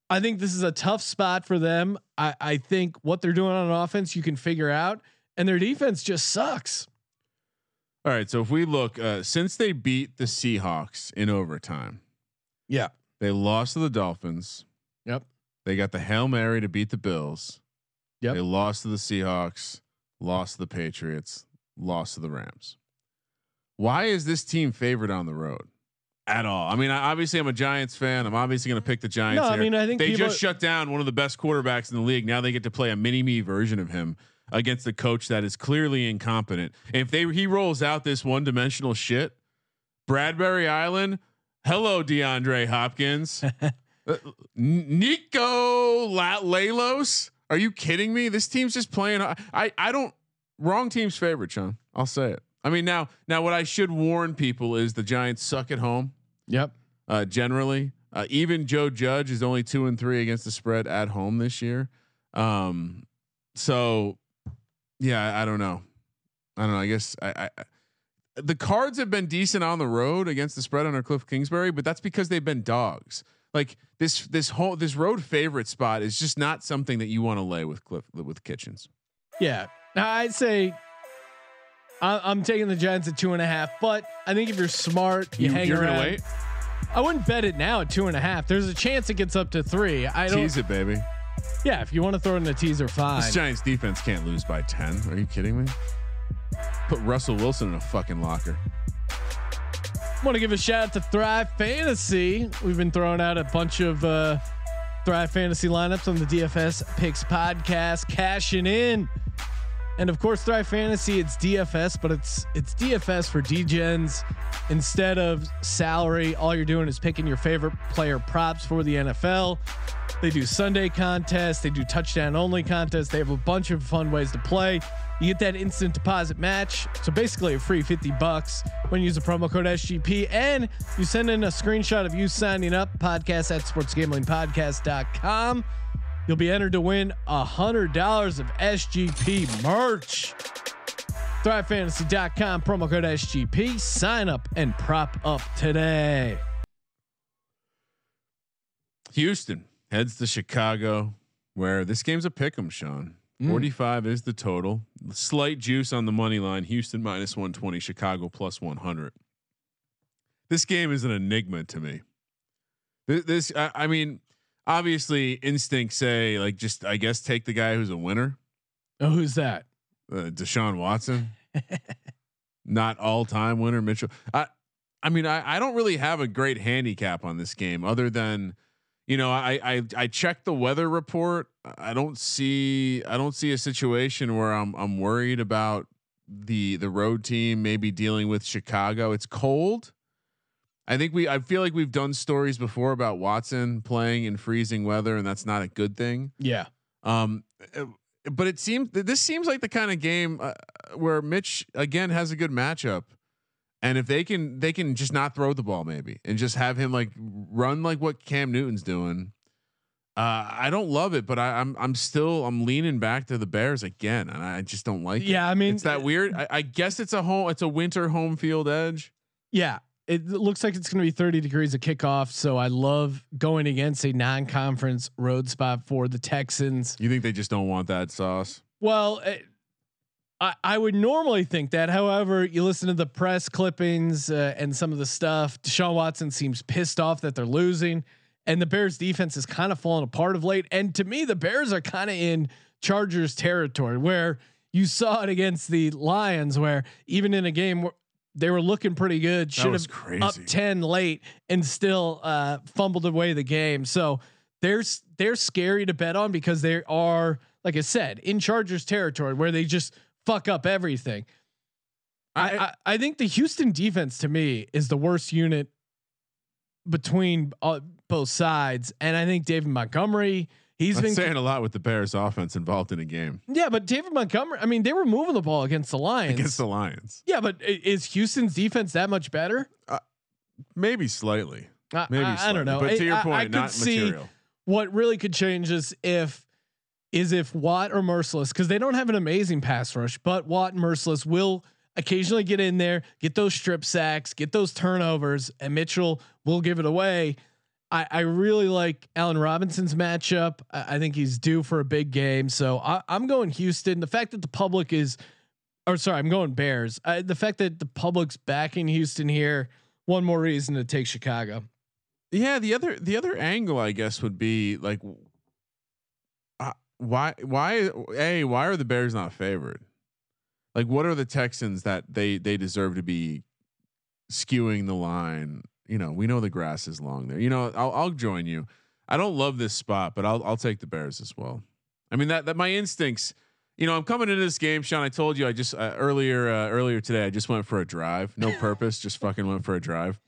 I think this is a tough spot for them. I, I think what they're doing on offense you can figure out, and their defense just sucks. All right. So if we look, uh, since they beat the Seahawks in overtime, Yeah. they lost to the Dolphins. Yep. They got the Hail Mary to beat the Bills. Yep. They lost to the Seahawks, lost to the Patriots, lost to the Rams. Why is this team favored on the road at all? I mean, I, obviously I'm a Giants fan. I'm obviously going to pick the Giants. No, I mean, I think they just shut down one of the best quarterbacks in the league. Now they get to play a mini me version of him against the coach that is clearly incompetent. And if they he rolls out this one dimensional shit, Bradberry Island. Hello, DeAndre Hopkins. Uh, Niko La- Lalos. Are you kidding me? This team's just playing. I, I I don't. Wrong team's favorite, Sean. I'll say it. I mean, now now what I should warn people is the Giants suck at home. Yep. Uh, generally, uh, even Joe Judge is only two and three against the spread at home this year. Um, so yeah, I, I don't know. I don't know. I guess I, I, the Cards have been decent on the road against the spread under Kliff Kingsbury, but that's because they've been dogs. Like this, this whole this road favorite spot is just not something that you want to lay with Cliff with Kitchens. Yeah. Now I'd say I'm taking the Giants at two and a half, but I think if you're smart, you, You, hang you're around. gonna wait. I wouldn't bet it now at two and a half. There's a chance it gets up to three. I don't. Tease it, baby. Yeah, if you want to throw in the teaser, fine. This Giants defense can't lose by ten. Are you kidding me? Put Russell Wilson in a fucking locker. want to give a shout out to Thrive Fantasy. We've been throwing out a bunch of uh, Thrive Fantasy lineups on the DFS Picks podcast, cashing in. And of course, Thrive Fantasy, it's DFS, but it's it's DFS for DGens. Instead of salary, all you're doing is picking your favorite player props for the NFL. They do Sunday contests, they do touchdown only contests. They have a bunch of fun ways to play. You get that instant deposit match. So basically a free 50 bucks when you use the promo code SGP and you send in a screenshot of you signing up podcast at sportsgamblingpodcast.com. You'll be entered to win a hundred dollars of SGP merch. ThriveFantasy.com promo code SGP. Sign up and prop up today. Houston heads to Chicago, where this game's a pick 'em, Sean. Mm. 45 is the total. Slight juice on the money line. Houston minus 120, Chicago plus 100. This game is an enigma to me. This, this I, I mean, obviously instincts say like just I guess take the guy who's a winner. Oh, who's that? Uh, Deshaun Watson. Not all time winner Mitchell. I I mean I, I don't really have a great handicap on this game other than you know I I I checked the weather report. I don't see I don't see a situation where I'm I'm worried about the the road team maybe dealing with Chicago. It's cold. I think we I feel like we've done stories before about Watson playing in freezing weather and that's not a good thing. Yeah. Um uh, but it seems this seems like the kind of game uh, where Mitch again has a good matchup. And if they can they can just not throw the ball maybe and just have him like run like what Cam Newton's doing. Uh, I don't love it, but I, am I'm, I'm still I'm leaning back to the Bears again, and I just don't like. Yeah, it. I mean it's that weird. I, I guess it's a home it's a winter home field edge. Yeah, it looks like it's going to be 30 degrees of kickoff. So I love going against a non-conference road spot for the Texans. You think they just don't want that sauce? Well, it, I, I would normally think that. However, you listen to the press clippings uh, and some of the stuff. Deshaun Watson seems pissed off that they're losing, and the Bears defense is kind of falling apart of late. And to me, the Bears are kind of in Chargers territory where you saw it against the Lions, where even in a game where they were looking pretty good. Should have up ten late and still uh, fumbled away the game. So they're they're scary to bet on because they are, like I said, in Chargers territory where they just fuck up everything. I, I, I think the Houston defense to me is the worst unit between uh, both sides, and I think David Montgomery He's That's been saying a lot with the Bears offense involved in a game. Yeah, but David Montgomery, I mean, they were moving the ball against the Lions. Against the Lions. Yeah, but is Houston's defense that much better? Uh, maybe slightly. Maybe I, slightly. I, don't know. But to your I, point, I, I not see material. What really could change is if is if Watt or Mercilus, because they don't have an amazing pass rush, but Watt and Mercilus will occasionally get in there, get those strip sacks, get those turnovers, and Mitchell will give it away. I, I really like Allen Robinson's matchup. I, I, think he's due for a big game. So I, am going Houston. The fact that the public is, or sorry, I'm going Bears. I, the fact that the public's backing Houston here, one more reason to take Chicago. Yeah, the other the other angle, I guess, would be like, uh, why why a why are the Bears not favored? Like, what are the Texans that they they deserve to be skewing the line you know, we know the grass is long there. You know, I'll I'll join you. I don't love this spot, but I'll I'll take the Bears as well. I mean that that my instincts. You know, I'm coming into this game, Sean. I told you I just uh, earlier uh, earlier today. I just went for a drive, no purpose, just fucking went for a drive.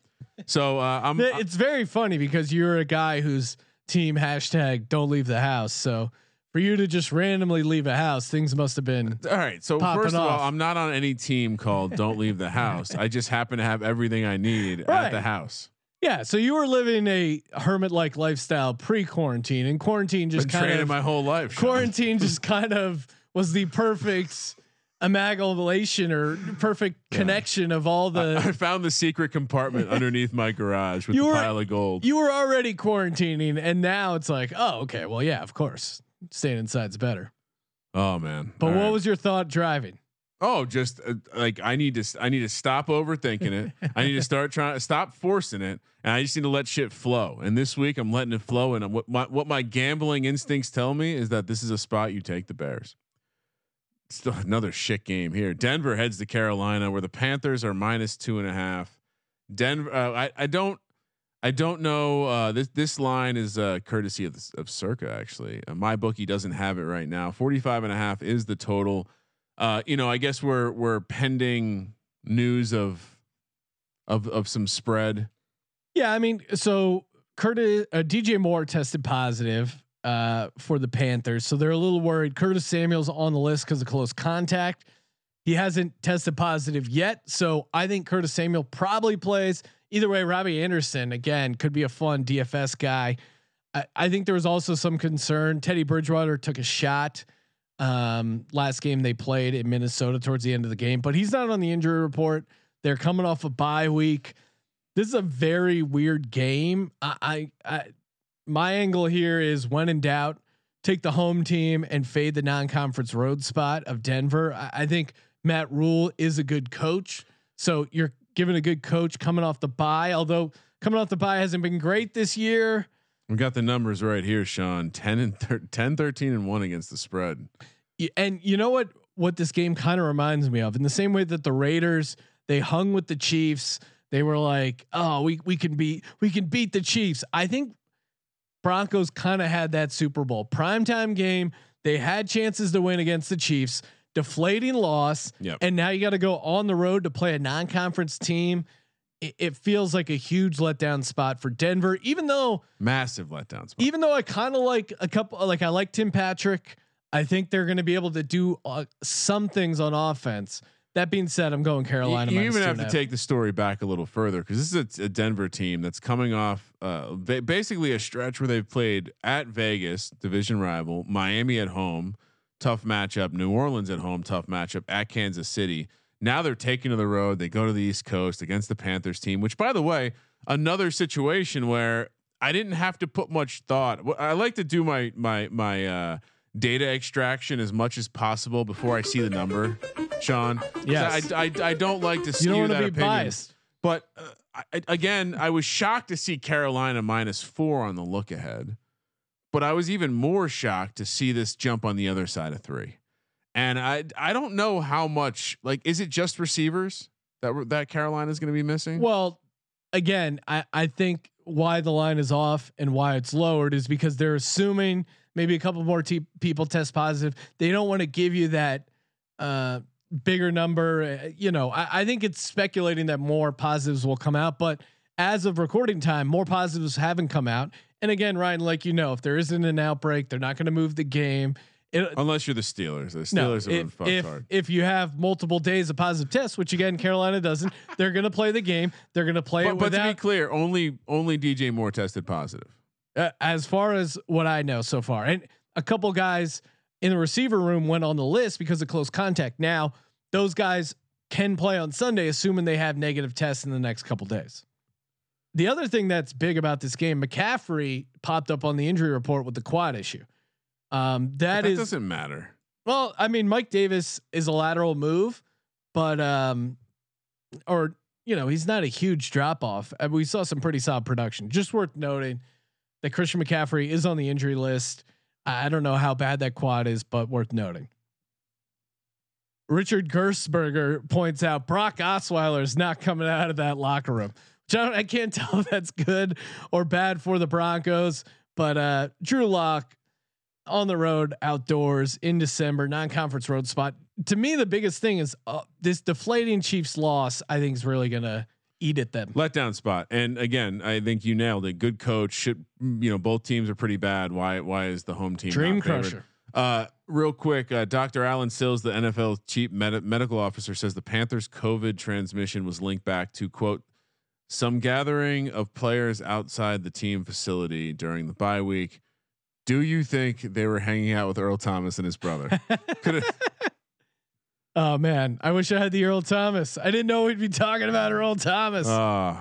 So uh, I'm. It's very funny because you're a guy whose team hashtag don't leave the house. So for you to just randomly leave a house, things must have been all right. So first of all, I'm not on any team called "Don't Leave the House." I just happen to have everything I need right. at the house. Yeah, so you were living a hermit-like lifestyle pre-quarantine, and quarantine just Been kind of my whole life. Sean. Quarantine just kind of was the perfect amalgamation or perfect yeah. connection of all the. I, I, found the secret compartment underneath my garage with a pile of gold. You were already quarantining, and now it's like, oh, okay, well, yeah, of course staying inside's better. Oh man! But All what right. was your thought driving? Oh, just uh, like I need to I need to stop overthinking it. I need to start trying to stop forcing it, and I just need to let shit flow. And this week I'm letting it flow. And what my what my gambling instincts tell me is that this is a spot you take the Bears. Still another shit game here. Denver heads to Carolina, where the Panthers are minus two and a half. Denver, uh, I I don't I don't know. Uh, this this line is uh, courtesy of, of Circa. Actually, uh, my bookie doesn't have it right now. 45 and a half is the total. Uh, you know, I guess we're we're pending news of of of some spread. Yeah, I mean, so Curtis uh, DJ Moore tested positive uh, for the Panthers, so they're a little worried. Curtis Samuel's on the list because of close contact. He hasn't tested positive yet, so I think Curtis Samuel probably plays either way, Robbie Anderson again could be a fun DFS guy. I, I think there was also some concern. Teddy Bridgewater took a shot um, last game they played in Minnesota towards the end of the game, but he's not on the injury report. They're coming off a bye week. This is a very weird game. I, I, I my angle here is when in doubt, take the home team and fade the non-conference road spot of Denver. I, I think Matt Rhule is a good coach, so you're given a good coach coming off the bye. Although coming off the bye hasn't been great this year. We got the numbers right here, Sean. 10 and thir- 10, 13 and one against the spread. And you know what? What this game kind of reminds me of, in the same way that the Raiders they hung with the Chiefs. They were like, "Oh, we we can beat we can beat the Chiefs." I think Broncos kind of had that Super Bowl primetime game. They had chances to win against the Chiefs, deflating loss, yep. and now you got to go on the road to play a non-conference team. It, it, feels like a huge letdown spot for Denver, even though massive letdown spot. Even though I kind of like a couple, like I like Tim Patrick. I think they're going to be able to do uh, some things on offense. That being said, I'm going Carolina. You, you even have to take the story back a little further because this is a, a, Denver team that's coming off uh, basically a stretch where they've played at Vegas, division rival, Miami at home, tough matchup, New Orleans at home, tough matchup, at Kansas City. Now they're taking to the road. They go to the East Coast against the Panthers team, which, by the way, another situation where I didn't have to put much thought. I like to do my my my. Uh, data extraction as much as possible before I see the number, Sean. Yes. I, I, I don't like to skew you don't that be opinion. Biased. But uh, I, again, I was shocked to see Carolina minus four on the look ahead, but I was even more shocked to see this jump on the other side of three. And I I don't know how much like is it just receivers that that Carolina is going to be missing? Well, again, I I think why the line is off and why it's lowered is because they're assuming maybe a couple more people test positive. They don't want to give you that uh, bigger number. Uh, you know, I, I, think it's speculating that more positives will come out, but as of recording time, more positives haven't come out. And again, Ryan, like you know, if there isn't an outbreak, they're not going to move the game. It, Unless you're the Steelers, the Steelers no, if, if, hard. If you have multiple days of positive tests, which again Carolina doesn't, they're going to play the game. They're going to play but, it. But without, to be clear, only only DJ Moore tested positive uh, as far as what I know so far. And a couple guys in the receiver room went on the list because of close contact. Now, those guys can play on Sunday, assuming they have negative tests in the next couple days. The other thing that's big about this game, McCaffrey popped up on the injury report with the quad issue. Um, that, that is, doesn't matter. Well, I mean, Mike Davis is a lateral move, but um, or you know, he's not a huge drop off. Uh, we saw some pretty solid production. Just worth noting that Christian McCaffrey is on the injury list. I don't know how bad that quad is, but worth noting. Richard Gersberger points out Brock Osweiler is not coming out of that locker room. I, I can't tell if that's good or bad for the Broncos, but uh, Drew Lock on the road outdoors in December, non-conference road spot. To me, the biggest thing is uh, this deflating Chiefs loss. I think is really gonna eat at them. Letdown spot. And again, I think you nailed it. Good coach. Should you know both teams are pretty bad. Why why is the home team dream crusher? Uh, real quick, uh, Dr. Allen Sills, the NFL chief med- medical officer, says the Panthers' COVID transmission was linked back to quote some gathering of players outside the team facility during the bye week. Do you think they were hanging out with Earl Thomas and his brother? Oh man, I wish I had the Earl Thomas. I didn't know we'd be talking about Earl Thomas. Uh,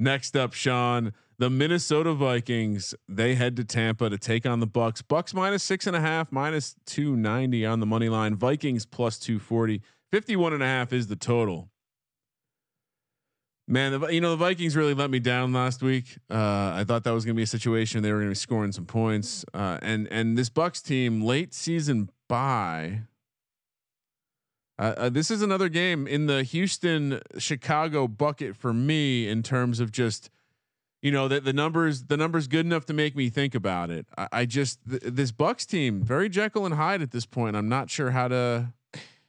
next up, Sean, the Minnesota Vikings. They head to Tampa to take on the Bucs. Bucs minus six and a half, minus two ninety on the money line. Vikings plus 240. 51 and a half is the total. Man, the, you know the Vikings really let me down last week. Uh, I thought that was going to be a situation they were going to be scoring some points, uh, and and this Bucs team late season bye uh, uh, this is another game in the Houston Chicago bucket for me in terms of just you know that the numbers the numbers good enough to make me think about it. I, I just th- this Bucs team very Jekyll and Hyde at this point. I'm not sure how to.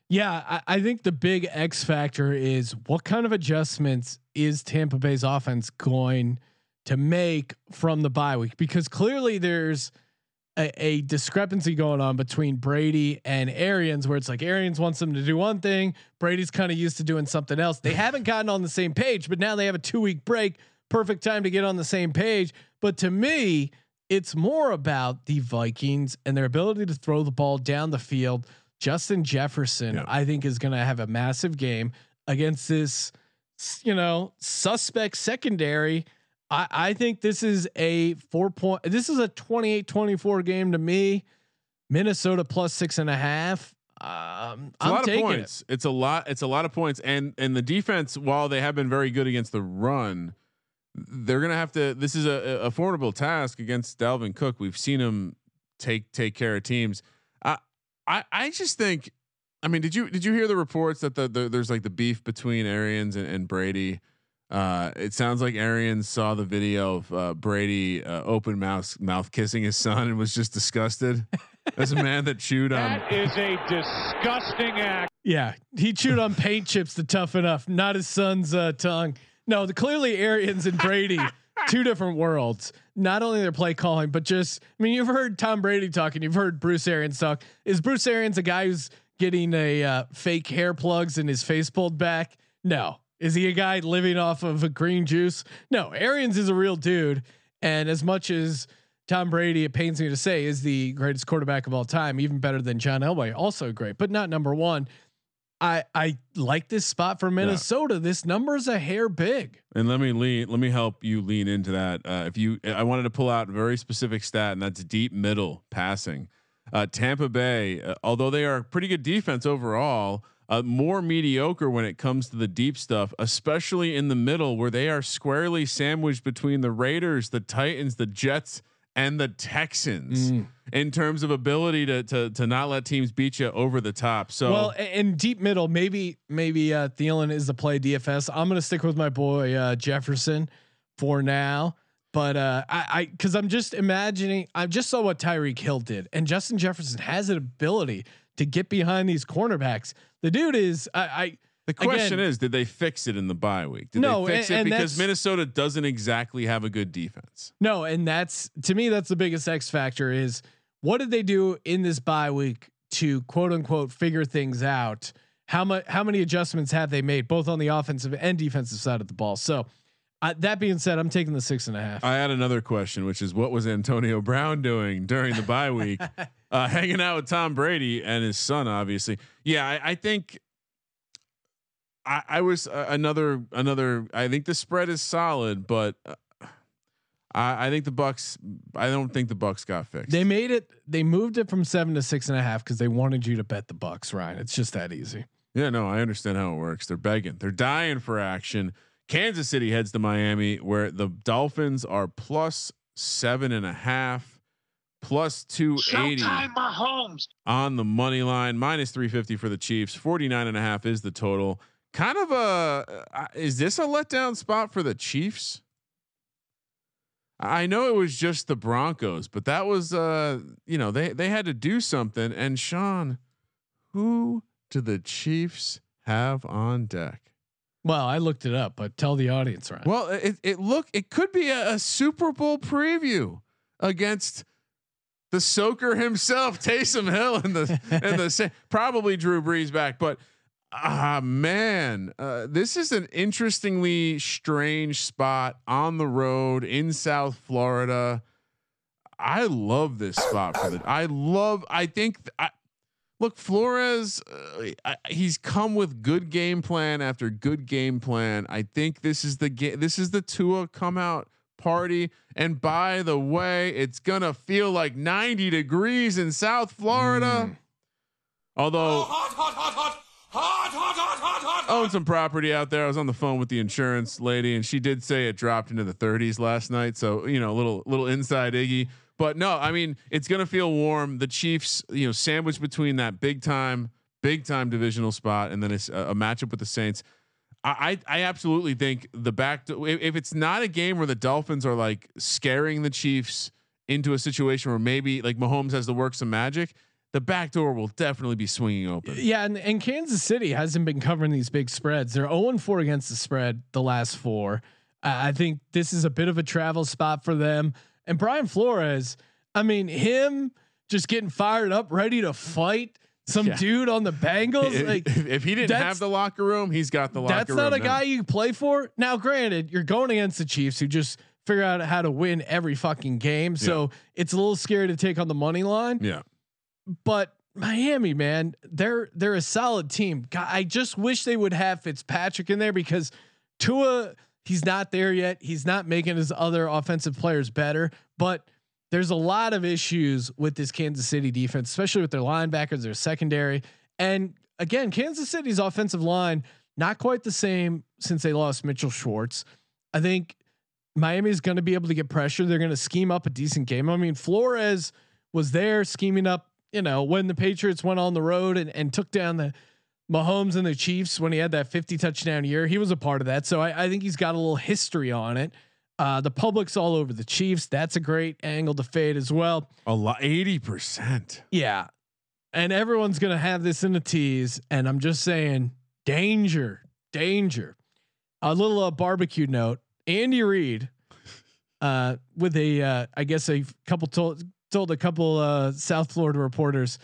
Yeah, I, I think the big X factor is what kind of adjustments is Tampa Bay's offense going to make from the bye week because clearly there's a, a, discrepancy going on between Brady and Arians, where it's like Arians wants them to do one thing, Brady's kind of used to doing something else. They haven't gotten on the same page, but now they have a two week break. Perfect time to get on the same page. But to me, it's more about the Vikings and their ability to throw the ball down the field. Justin Jefferson, yeah. I think, is going to have a massive game against this, you know, suspect secondary. I, I think this is a four point. This is a 28-24 game to me. Minnesota plus six and a half. Um, it's a lot of points. It. It's a lot. It's a lot of points, and and the defense, while they have been very good against the run, they're gonna have to. This is a, a formidable task against Dalvin Cook. We've seen him take take care of teams. I I I just think. I mean, did you did you hear the reports that the, the there's like the beef between Arians and, and Brady? Uh, it sounds like Arians saw the video of uh, Brady uh, open mouth mouth kissing his son and was just disgusted. As a man that chewed on that is a disgusting act. Yeah, he chewed on paint chips to toughen up, not his son's uh, tongue. No, the clearly Arians and Brady, two different worlds. Not only their play calling, but just I mean, you've heard Tom Brady talking, you've heard Bruce Arians talk. Is Bruce Arians a guy who's getting a uh, fake hair plugs and his face pulled back? No, is he a guy living off of a green juice? No, Arians is a real dude. And as much as Tom Brady, it pains me to say, is the greatest quarterback of all time, even better than John Elway, also great, but not number one. I I like this spot for Minnesota. Yeah. This number is a hair big. And let me lean. Let me help you lean into that. Uh, if you, I wanted to pull out a very specific stat, and that's deep middle passing. Uh, Tampa Bay, uh, although they are a pretty good defense overall, uh, more mediocre when it comes to the deep stuff, especially in the middle where they are squarely sandwiched between the Raiders, the Titans, the Jets, and the Texans mm. in terms of ability to, to to not let teams beat you over the top. So well, in deep middle, maybe maybe uh, Thielen is the play DFS. I'm gonna stick with my boy uh, Jefferson for now. But uh, I, I, because I'm just imagining, I just saw what Tyreek Hill did, and Justin Jefferson has an ability to get behind these cornerbacks. The dude is I. I the question again, is, did they fix it in the bye week? Did no, they fix and, it because Minnesota doesn't exactly have a good defense? No, and that's to me that's the biggest X factor is what did they do in this bye week to quote unquote figure things out? How much how many adjustments have they made both on the offensive and defensive side of the ball? So uh, that being said, I'm taking the six and a half. I had another question, which is what was Antonio Brown doing during the bye week? uh, hanging out with Tom Brady and his son, obviously. Yeah, I, I think I, I was uh, another another. I think the spread is solid, but uh, I, I think the Bucs. I don't think the Bucs got fixed. They made it. They moved it from seven to six and a half because they wanted you to bet the Bucs. Ryan, it's just that easy. Yeah, no, I understand how it works. They're begging. They're dying for action. Kansas City heads to Miami, where the Dolphins are plus seven and a half, plus 280 on the money line, minus 350 for the Chiefs. 49 and a half is the total. Kind of a, uh, is this a letdown spot for the Chiefs? I know it was just the Broncos, but that was, uh, you know, they, they had to do something. And Sean, who do the Chiefs have on deck? Well, I looked it up, but tell the audience, right? Well, it it look it could be a, a Super Bowl preview against the soaker himself, Taysom Hill, and the and the probably Drew Brees back, but ah man, uh, this is an interestingly strange spot on the road in South Florida. I love this spot for the. I love. I think. I, look, Flores, uh, he's come with good game plan after good game plan. I think this is the game. This is the Tua come out party. And by the way, it's gonna feel like 90 degrees in South Florida. Mm. Although. Oh, hot, hot, hot, hot. Hot, hot, hot, hot, own some property out there. I was on the phone with the insurance lady, and she did say it dropped into the 30s last night. So you know, a little little inside Iggy. But no, I mean it's gonna feel warm. The Chiefs, you know, sandwiched between that big time, big time divisional spot, and then it's a, a matchup with the Saints. I, I absolutely think the back to, if, if it's not a game where the Dolphins are like scaring the Chiefs into a situation where maybe like Mahomes has to work some magic, the back door will definitely be swinging open. Yeah, and, and Kansas City hasn't been covering these big spreads. They're 0 4 against the spread the last four. Uh, I think this is a bit of a travel spot for them. And Brian Flores, I mean, him just getting fired up, ready to fight some yeah. dude on the Bengals. If, like, if he didn't have the locker room, he's got the locker that's room. That's not a now. guy you play for. Now, granted, you're going against the Chiefs who just figure out how to win every fucking game. So yeah. it's a little scary to take on the money line. Yeah. But Miami, man, they're they're a solid team. God, I just wish they would have Fitzpatrick in there because Tua he's not there yet. He's not making his other offensive players better, but there's a lot of issues with this Kansas City defense, especially with their linebackers, their secondary. And again, Kansas City's offensive line, not quite the same since they lost Mitchell Schwartz. I think Miami is going to be able to get pressure. They're going to scheme up a decent game. I mean, Flores was there scheming up, you know, when the Patriots went on the road and, and took down the Mahomes and the Chiefs when he had that 50 touchdown year. He was a part of that. So I, I think he's got a little history on it. Uh, the public's all over the Chiefs. That's a great angle to fade as well. A lot, 80%. Yeah. And everyone's going to have this in the tease. And I'm just saying, danger, danger. A little uh, barbecue note. Andy Reid, uh, with a, uh, I guess a couple told told a couple uh, South Florida reporters,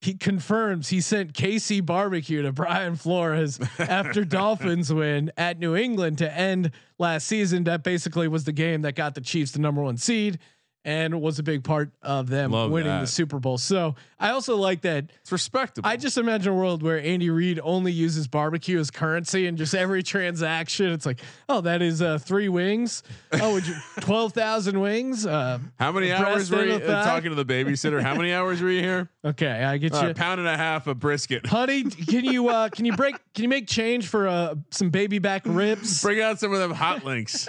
he confirms he sent KC barbecue to Brian Flores after Dolphins win at New England to end last season. That basically was the game that got the Chiefs the number one seed and was a big part of them Love winning that. the Super Bowl. So I also like that. It's respectable. I just imagine a world where Andy Reid only uses barbecue as currency and just every transaction, it's like, oh, that is uh, three wings. Oh, would you twelve thousand wings? Uh, How many hours were you uh, talking to the babysitter? How many hours were you here? Okay, I get you. A pound and a half of brisket. Honey, can you uh, can you break? Can you make change for uh, some baby back ribs? Bring out some of them hot links.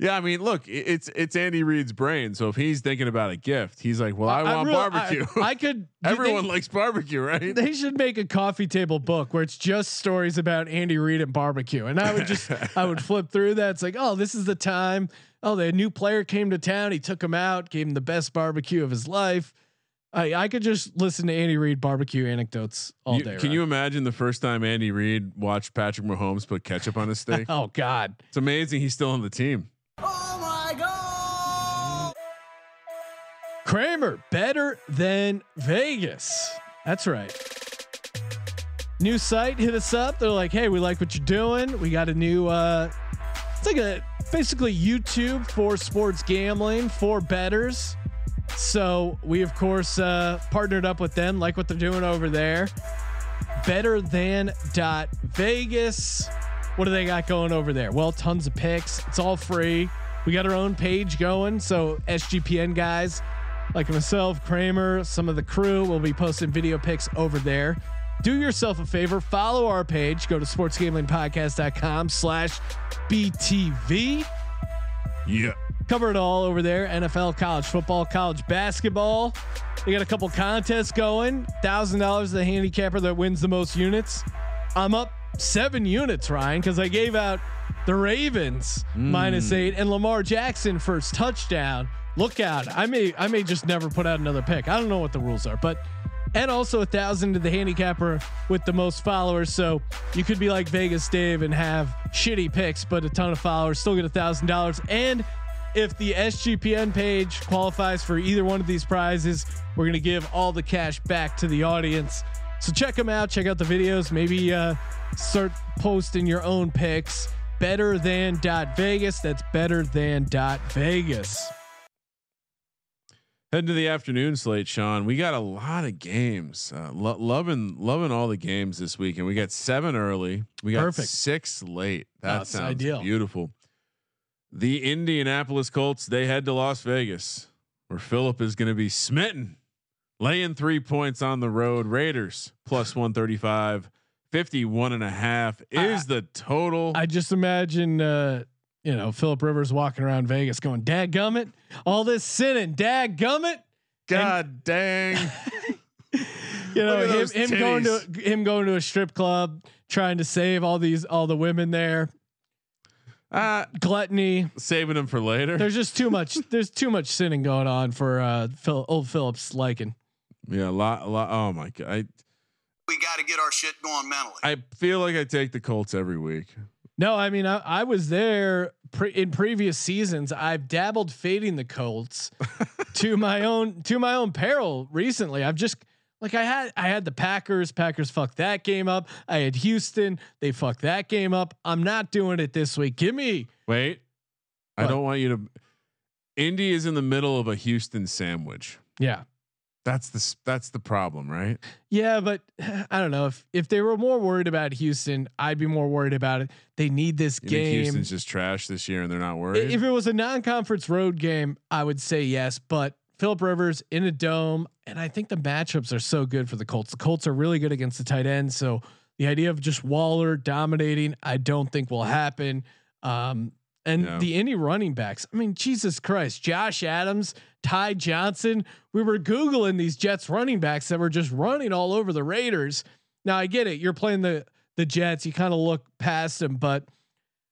Yeah, I mean, look, it's it's Andy Reid's brain. So if he's thinking about a gift, he's like, "Well, I, I want barbecue." I, I could. Everyone they, likes barbecue, right? They should make a coffee table book where it's just stories about Andy Reid and barbecue, and I would just I would flip through that. It's like, oh, this is the time. Oh, the new player came to town. He took him out, gave him the best barbecue of his life. I, I could just listen to Andy Reid barbecue anecdotes all you, day. Can right? you imagine the first time Andy Reid watched Patrick Mahomes put ketchup on his steak? oh God, it's amazing he's still on the team. Kramer better than Vegas. That's right. New site hit us up. They're like, "Hey, we like what you're doing. We got a new uh it's like a basically YouTube for sports gambling for betters." So, we of course uh partnered up with them, like what they're doing over there. Better than dot Vegas. What do they got going over there? Well, tons of picks. It's all free. We got our own page going. So SGPN guys, like myself, Kramer, some of the crew will be posting video pics over there. Do yourself a favor, follow our page, go to sportsgamblingpodcast.com slash BTV. Yeah. Cover it all over there. NFL, college football, college basketball. We got a couple contests going. Thousand dollars the handicapper that wins the most units. I'm up seven units, Ryan, because I gave out the Ravens mm. minus eight and Lamar Jackson first touchdown look out. I may I may just never put out another pick. I don't know what the rules are, but and also a thousand to the handicapper with the most followers. So you could be like Vegas Dave and have shitty picks, but a ton of followers, still get a thousand dollars. And if the SGPN page qualifies for either one of these prizes, we're gonna give all the cash back to the audience. So check them out. Check out the videos. Maybe uh, start posting your own picks. Better than dot Vegas. That's better than dot Vegas. Heading to the afternoon slate, Sean. We got a lot of games. Uh, lo- loving, loving all the games this week, and we got seven early. We got Perfect. six late. That That's sounds ideal. beautiful. The Indianapolis Colts they head to Las Vegas, where Philip is going to be smitten, laying three points on the road. Raiders plus one thirty five. 51 and a half is I, the total. I just imagine uh, you know, Philip Rivers walking around Vegas going, Dad gummit, all this sinning, Dad gummit. God and, dang. you know, him, him going to him going to a strip club, trying to save all these all the women there. Uh, gluttony, saving them for later. There's just too much. there's too much sinning going on for uh, Phil, old Phillips liking. Yeah, a lot, a lot. Oh my god, I, we got to get our shit going mentally. I feel like I take the Colts every week. No, I mean I, I was there pre- in previous seasons. I've dabbled fading the Colts to my own to my own peril recently. I've just like I had I had the Packers. Packers fucked that game up. I had Houston. They fucked that game up. I'm not doing it this week. Give me wait. What? I don't want you to. Indy is in the middle of a Houston sandwich. Yeah, That's the that's the problem, right? Yeah, but I don't know if if they were more worried about Houston, I'd be more worried about it. They need this You game. think Houston's just trash this year, and they're not worried. If it was a non-conference road game, I would say yes. But Philip Rivers in a dome, and I think the matchups are so good for the Colts. The Colts are really good against the tight end, so the idea of just Waller dominating, I don't think will happen. Um, and Yeah. the any running backs, I mean, Jesus Christ, Josh Adams, Ty Johnson. We were googling these Jets running backs that were just running all over the Raiders. Now I get it, you're playing the the Jets, you kind of look past them, but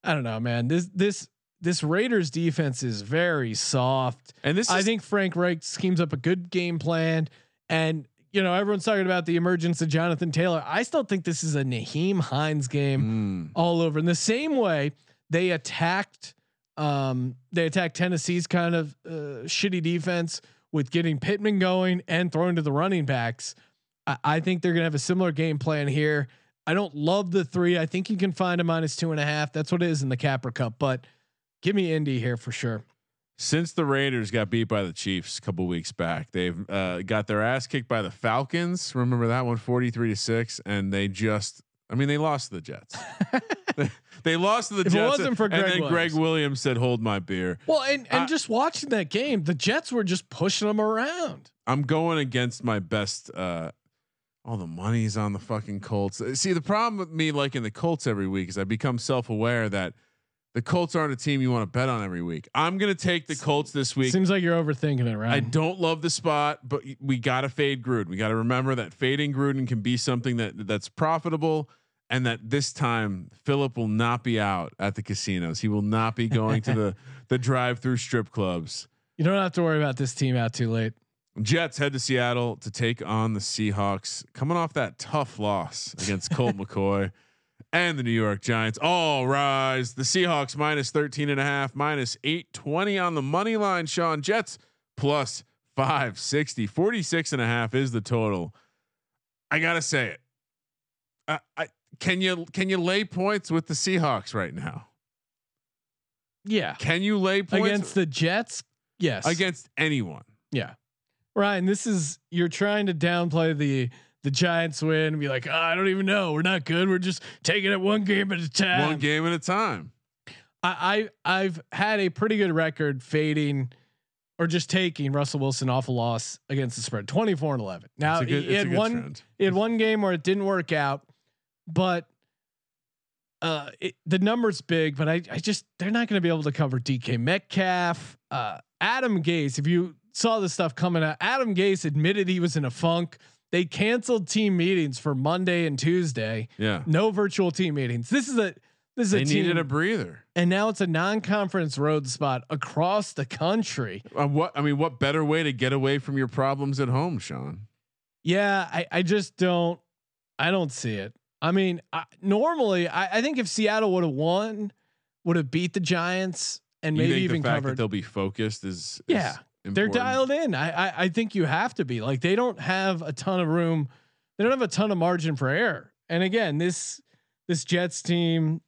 I don't know, man. This this this Raiders defense is very soft. and this, I is, think Frank Reich schemes up a good game plan, and you know everyone's talking about the emergence of Jonathan Taylor. I still think this is a Nyheim Hines game Mm, all over. In the same way they attacked, um, they attack Tennessee's kind of uh, shitty defense with getting Pittman going and throwing to the running backs. I, I think they're gonna have a similar game plan here. I don't love the three. I think you can find a minus two and a half. That's what it is in the Capra Cup, but give me Indy here for sure. since the Raiders got beat by the Chiefs a couple weeks back, they've uh, got their ass kicked by the Falcons. Remember that one, forty three to six, and they just. I mean, they lost to the Jets. they lost to the If it wasn't for and Gregg then Gregg Williams. Williams said, "Hold my beer." Well, and and I- just watching that game, the Jets were just pushing them around. I'm going against my best. Uh, all the money's on the fucking Colts. See, the problem with me liking the Colts every week is I become self aware that the Colts aren't a team you want to bet on every week. I'm going to take the Colts this week. Seems like you're overthinking it, right? I don't love the spot, but we got to fade Gruden. We got to remember that fading Gruden can be something that that's profitable, and that this time Philip will not be out at the casinos. He will not be going to the the drive through strip clubs. You don't have to worry about this team out too late. Jets head to Seattle to take on the Seahawks, coming off that tough loss against Colt McCoy and the New York Giants. All rise. The Seahawks minus 13 and a half, minus 820 on the money line. Sean Jets plus 560, 46 and a half is the total. I got to say it. I, I can you can you lay points with the Seahawks right now? Yeah. Can you lay points Against the Jets? Yes. against anyone? Yeah. Ryan, this is you're trying to downplay the the Giants win be like, oh, I don't even know. We're not good. We're just taking it one game at a time. One game at a time. I, I I've had a pretty good record fading or just taking Russell Wilson off a loss against the spread. 24 and 11. Now It's a good- he it's a had good one trend. he had one game where it didn't work out, but uh, it, the number's big, but I, I just they're not going to be able to cover DK Metcalf, uh, Adam Gase. If you saw the stuff coming out, Adam Gase admitted he was in a funk. They canceled team meetings for Monday and Tuesday. Yeah. No virtual team meetings. This is a this is They a team, needed a breather. and now it's a non-conference road spot across the country. Uh, what I mean, what better way to get away from your problems at home, Sean? Yeah, I, I just don't I don't see it. I mean, I, normally I, I think if Seattle would have won, would have beat the Giants and You maybe even the fact that covered. they'll be focused is, is Yeah, They're dialed in. I, I I think you have to be. Like they don't have a ton of room. They don't have a ton of margin for error. And again, this this Jets team,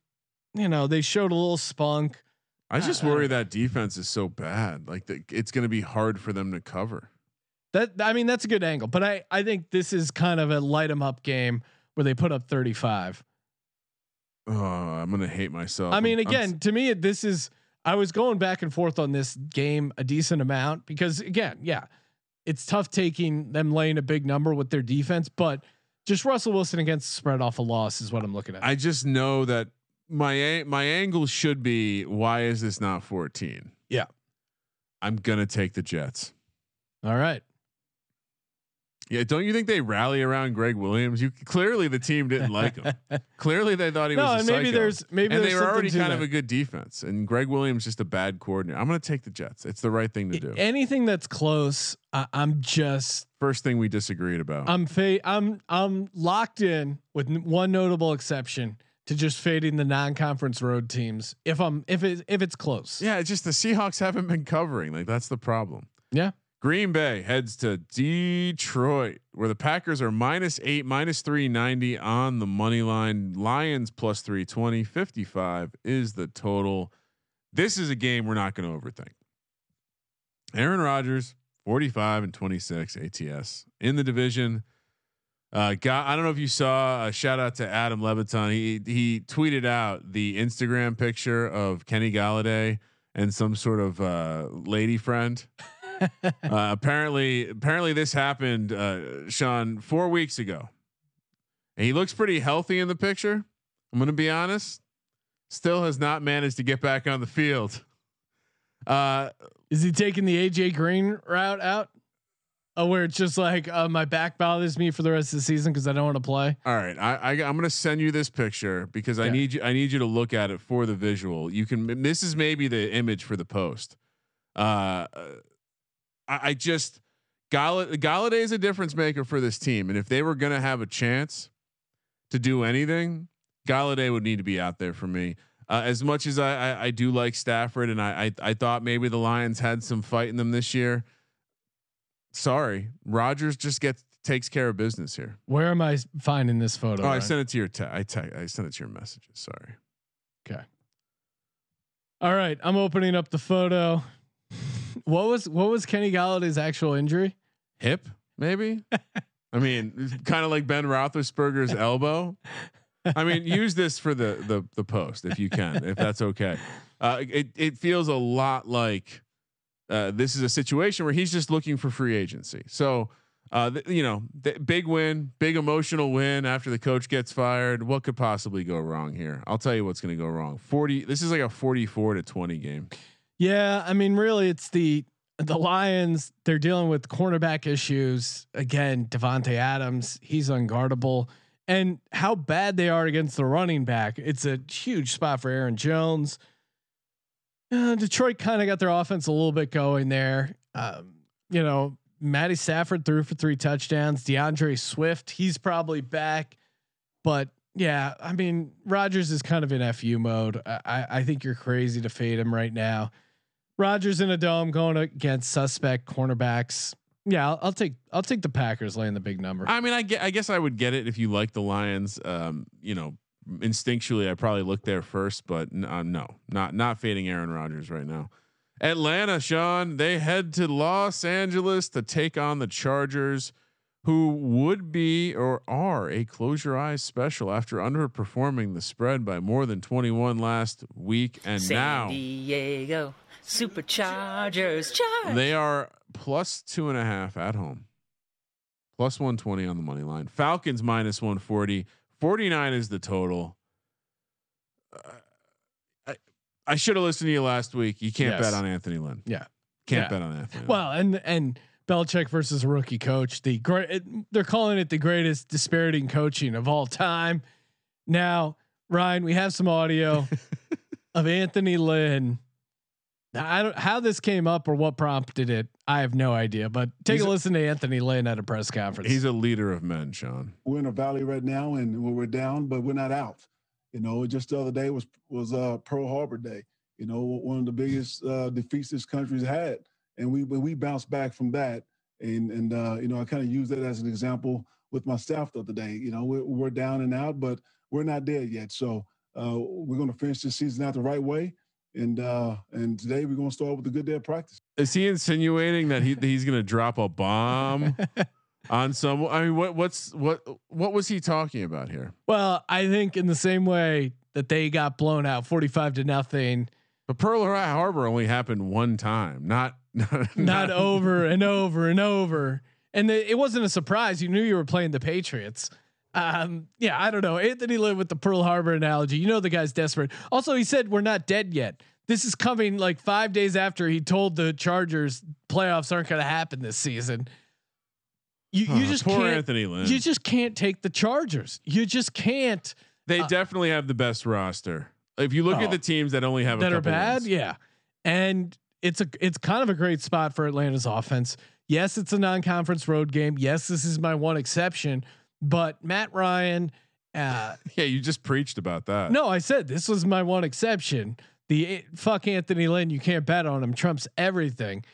you know, they showed a little spunk. I just Uh, worry that defense is so bad. Like the, it's going to be hard for them to cover. That I mean, that's a good angle. But I I think this is kind of a light 'em up game where they put up 35. Oh, I'm going to hate myself. I mean, I'm- I'm again, to me, this is. I was going back and forth on this game a decent amount because, again, yeah, it's tough taking them laying a big number with their defense, but just Russell Wilson against spread off a loss is what I'm looking at. I just know that my my angle should be why is this not 14? Yeah. I'm gonna take the Jets. All right. Yeah, don't you think they rally around Gregg Williams? You clearly the team didn't like him. clearly they thought he No, was. a and maybe psycho. there's maybe and there's they were already kind that. of a good defense, and Gregg Williams just a bad coordinator. I'm going to take the Jets. It's the right thing to do. anything that's close. I, I'm just First thing we disagreed about. I'm fa- I'm I'm locked in with one notable exception to just fading the non-conference road teams if I'm if it if it's close. yeah, it's just the Seahawks haven't been covering. Like that's the problem. Yeah. Green Bay heads to Detroit, where the Packers are minus eight, minus 390 on the money line. Lions plus 320, 55 is the total. This is a game we're not going to overthink. Aaron Rodgers, 45 and 26 ATS in the division. Uh, got, I don't know if you saw a shout out to Adam Levitan. He he tweeted out the Instagram picture of Kenny Golladay and some sort of uh, lady friend. uh, apparently, apparently this happened, uh, Sean, four weeks ago. And he looks pretty healthy in the picture. I'm going to be honest. Still has not managed to get back on the field. Uh, Is he taking the AJ Green route out? Oh, where it's just like uh, my back bothers me for the rest of the season because I don't want to play. All right, I, I am gonna send you this picture because I need you. I need you to look at it for the visual. You can. This is maybe the image for the post. Uh, I, I just Gall- Golladay is a difference maker for this team, and if they were gonna have a chance to do anything, Golladay would need to be out there for me. Uh, as much as I, I, I do like Stafford, and I, I I thought maybe the Lions had some fight in them this year sorry, Rodgers just gets takes care of business here. Where am I finding this photo? Oh? I sent it to your te- I te- I sent it to your messages. Sorry. Okay. All right, I'm opening up the photo. What was what was Kenny Golladay's actual injury? Hip, maybe. I mean, kind of like Ben Roethlisberger's elbow. I mean, use this for the the the post if you can, if that's okay. Uh, it it feels a lot like uh, this is a situation where he's just looking for free agency. So, uh, th- you know, th- big win, big emotional win after the coach gets fired. What could possibly go wrong here? I'll tell you what's going to go wrong. 40, this is like a 44 to 20 game. Yeah. I mean, really, it's the, the Lions, they're dealing with cornerback issues. Again, Davante Adams, he's unguardable. And how bad they are against the running back. It's a huge spot for Aaron Jones. Uh, Detroit kind of got their offense a little bit going there. Um, you know, Matty Stafford threw for three touchdowns. DeAndre Swift, he's probably back, but yeah, I mean, Rodgers is kind of in fu mode. I, I think you're crazy to fade him right now. Rodgers in a dome going against suspect cornerbacks. Yeah, I'll, I'll, take I'll take the Packers laying the big number. I mean, I get I guess I would get it if you like the Lions. Um, you know, instinctually I probably look there first, but uh, no, not not fading Aaron Rodgers right now. Atlanta, Sean, they head to Los Angeles to take on the Chargers, who would be or are a close your eyes special after underperforming the spread by more than 21 last week. And San now Diego Superchargers. Charge. They are plus two and a half at home. Plus 120 on the money line. Falcons minus 140. 49 is the total. Uh, I I should have listened to you last week. You can't yes. bet on Anthony Lynn. Yeah. Can't yeah. bet on Anthony. Well, and and Belichick versus rookie coach. The great they're calling it the greatest disparity in coaching of all time. Now, Ryan, we have some audio of Anthony Lynn. I don't how this came up or what prompted it. I have no idea, but take he's a listen to Anthony Lynn at a press conference. He's a leader of men, Sean. We're in a valley right now, and we're down, but we're not out. You know, just the other day was was uh, Pearl Harbor Day. You know, one of the biggest uh, defeats this country's had, and we we bounced back from that. And and uh, you know, I kind of use that as an example with my staff the other day. You know, we're, we're down and out, but we're not there yet. So uh, we're going to finish this season out the right way and uh, and today we're gonna start with a good day of practice. Is he insinuating that he he's gonna drop a bomb on some? I mean, what what's what what was he talking about here? Well, I think in the same way that they got blown out forty five to nothing. But Pearl Harbor only happened one time, not not, not over and over and over. And the, it wasn't a surprise. You knew you were playing the Patriots. Um, yeah, I don't know. Anthony Lynn with the Pearl Harbor analogy. You know the guy's desperate. Also, he said we're not dead yet. This is coming like five days after he told the Chargers playoffs aren't going to happen this season. You you just poor can't, Anthony Lynn. You just can't take the Chargers. You just can't. They uh, definitely have the best roster. If you look oh, at the teams that only have that are bad, wins. yeah, and it's a it's kind of a great spot for Atlanta's offense. Yes, it's a non-conference road game. Yes, this is my one exception, but Matt Ryan. Uh, yeah, you just preached about that. No, I said this was my one exception. The eh, fuck Anthony Lynn, you can't bet on him. Trumps everything.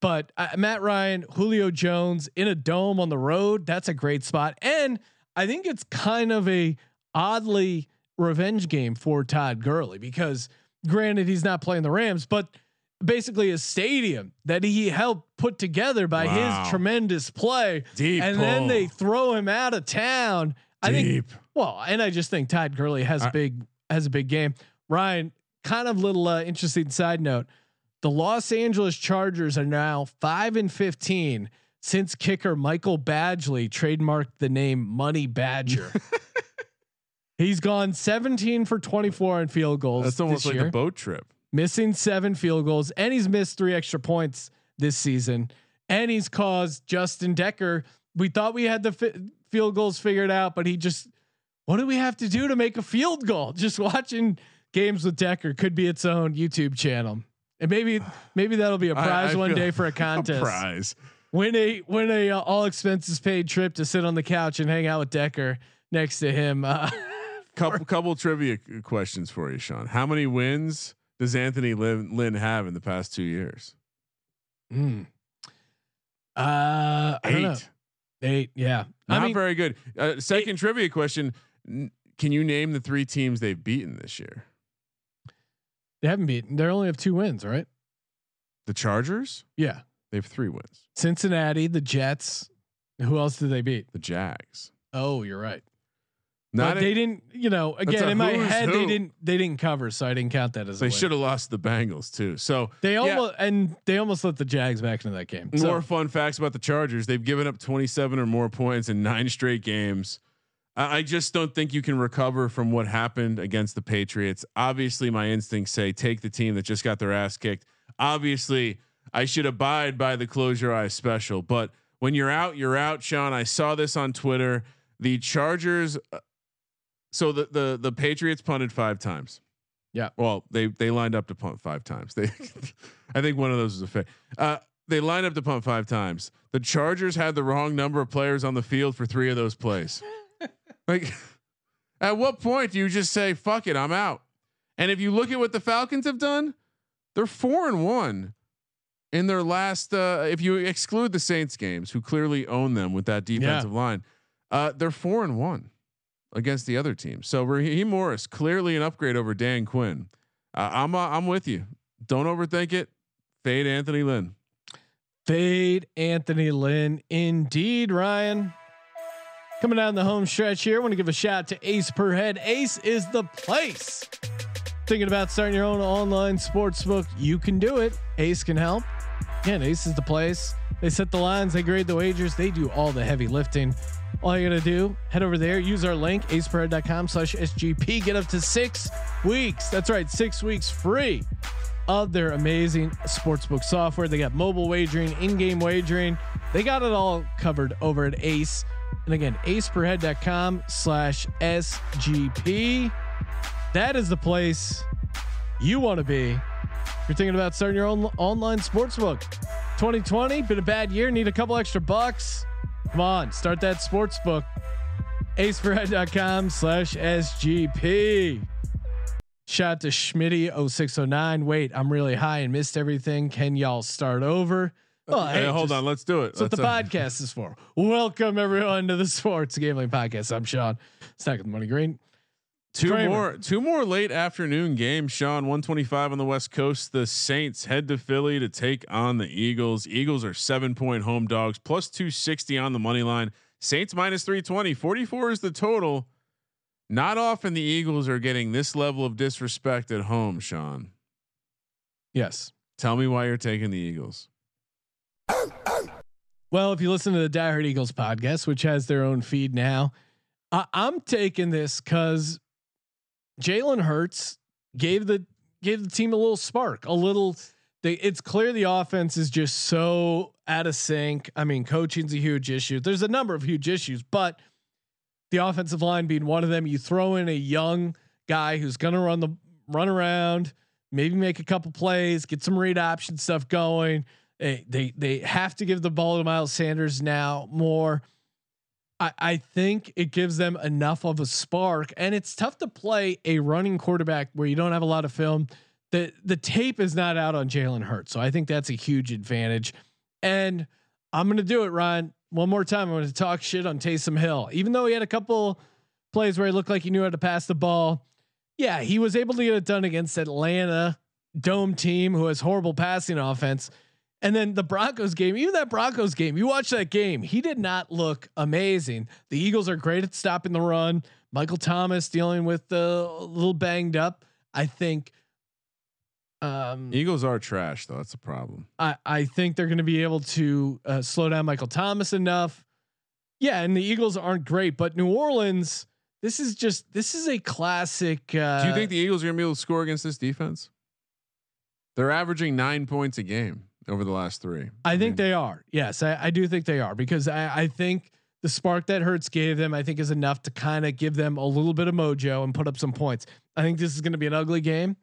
But uh, Matt Ryan, Julio Jones in a dome on the road, that's a great spot. And I think it's kind of a oddly revenge game for Todd Gurley because granted he's not playing the Rams, but basically a stadium that he helped put together by Wow. his tremendous play. Deep and then they throw him out of town. I think Deep. well, and I just think Todd Gurley has a I- big has a big game. Ryan, kind of little uh, interesting side note: the Los Angeles Chargers are now five and fifteen since kicker Michael Badgley trademarked the name Money Badger. He's gone 17 for 24 on field goals. That's almost like year a boat trip. Missing seven field goals, and he's missed three extra points this season. And he's caused Justin Decker. We thought we had the fi- field goals figured out, but he just, what do we have to do to make a field goal? Just watching games with Decker could be its own YouTube channel. And maybe, maybe that'll be a prize I one day for a contest. prize. Win a win a uh, all expenses paid trip to sit on the couch and hang out with Decker next to him. Uh, Couple couple trivia questions for you, Sean. How many wins does Anthony Lynn, Lynn have in the past two years? hmm. uh, I don't know. Eight. Eight, yeah. Not I mean, very good. Uh, second trivia question: N- Can you name the three teams they've beaten this year? they haven't beaten. They only have two wins, right? The Chargers. Yeah. They have three wins. Cincinnati, the Jets. Who else did they beat? The Jags. Oh, you're right. Not but a- they didn't. You know, again in my head, they didn't. They didn't cover, so I didn't count that as. a They should have lost the Bengals too. So They yeah. almost and they almost let the Jags back into that game. More So, fun facts about the Chargers. They've given up 27 or more points in nine straight games. I, I just don't think you can recover from what happened against the Patriots. Obviously, my instincts say take the team that just got their ass kicked. Obviously, I should abide by the close your eyes special. But when you're out, you're out, Sean. I saw this on Twitter. The Chargers. Uh, So the the the Patriots punted five times. Yeah. Well, they they lined up to punt five times. They, I think one of those was a fake. Uh, they lined up to punt five times. The Chargers had the wrong number of players on the field for three of those plays. like, at what point do you just say "fuck it, I'm out"? And if you look at what the Falcons have done, they're four and one in their last. Uh, if you exclude the Saints games, who clearly own them with that defensive line, uh, they're four and one against the other team. So Raheem Morris clearly an upgrade over Dan Quinn. Uh, I'm uh, I'm with you. Don't overthink it. Fade Anthony Lynn. fade Anthony Lynn, indeed, Ryan. Coming down the home stretch here, I want to give a shout out to Ace per head. Ace is the place. Thinking about starting your own online sports book? You can do it. Ace can help. Again, Ace is the place. They set the lines, they grade the wagers, they do all the heavy lifting. All you gotta do, head over there, use our link, aceperhead.com slash SGP, get up to six weeks. That's right, six weeks free of their amazing sportsbook software. They got mobile wagering, in-game wagering. They got it all covered over at Ace. And again, aceperhead.com slash SGP. That is the place you want to be. If you're thinking about starting your own online sportsbook. 2020, been a bad year, need a couple extra bucks. Come on, start that sportsbook. aceperhead.com slash SGP. Shout to Schmitty0609. Wait, I'm really high and missed everything. Can y'all start over? Oh, Hey, hold on, let's do it. That's what the uh, podcast is for. Welcome everyone to the Sports Gambling Podcast. I'm Sean, Stack with Money Green. Two Kramer. more, two more late afternoon games. Sean, one twenty five on the West Coast. The Saints head to Philly to take on the Eagles. Eagles are seven point home dogs, plus two sixty on the money line. Saints minus 320. 44 is the total. Not often the Eagles are getting this level of disrespect at home. Sean, Yes. tell me why you're taking the Eagles. Well, if you listen to the Die Hard Eagles podcast, which has their own feed now, I, I'm taking this because Jalen Hurts gave the gave the team a little spark, a little. They, it's clear the offense is just so out of sync. I mean, coaching's a huge issue. There's a number of huge issues, but the offensive line being one of them. You throw in a young guy who's going to run the run around, maybe make a couple plays, get some read option stuff going. They they they have to give the ball to Miles Sanders now more. I, I think it gives them enough of a spark, and it's tough to play a running quarterback where you don't have a lot of film. the The tape is not out on Jalen Hurts, so I think that's a huge advantage. And I'm gonna do it, Ryan, one more time. I'm gonna talk shit on Taysom Hill, even though he had a couple plays where he looked like he knew how to pass the ball. Yeah, he was able to get it done against Atlanta dome team who has horrible passing offense. And then the Broncos game, even that Broncos game, you watch that game, he did not look amazing. The Eagles are great at stopping the run. Michael Thomas dealing with the little banged up. I think um, Eagles are trash though. That's a problem. I, I think they're going to be able to uh, slow down Michael Thomas enough. Yeah, and the Eagles aren't great, but New Orleans, this is just this is a classic. Uh, Do you think the Eagles are going to be able to score against this defense? They're averaging nine points a game over the last three. I, I think mean, they are. Yes, I, I, do think they are because I, I think the spark that Hurts gave them, I think, is enough to kind of give them a little bit of mojo and put up some points. I think this is going to be an ugly game.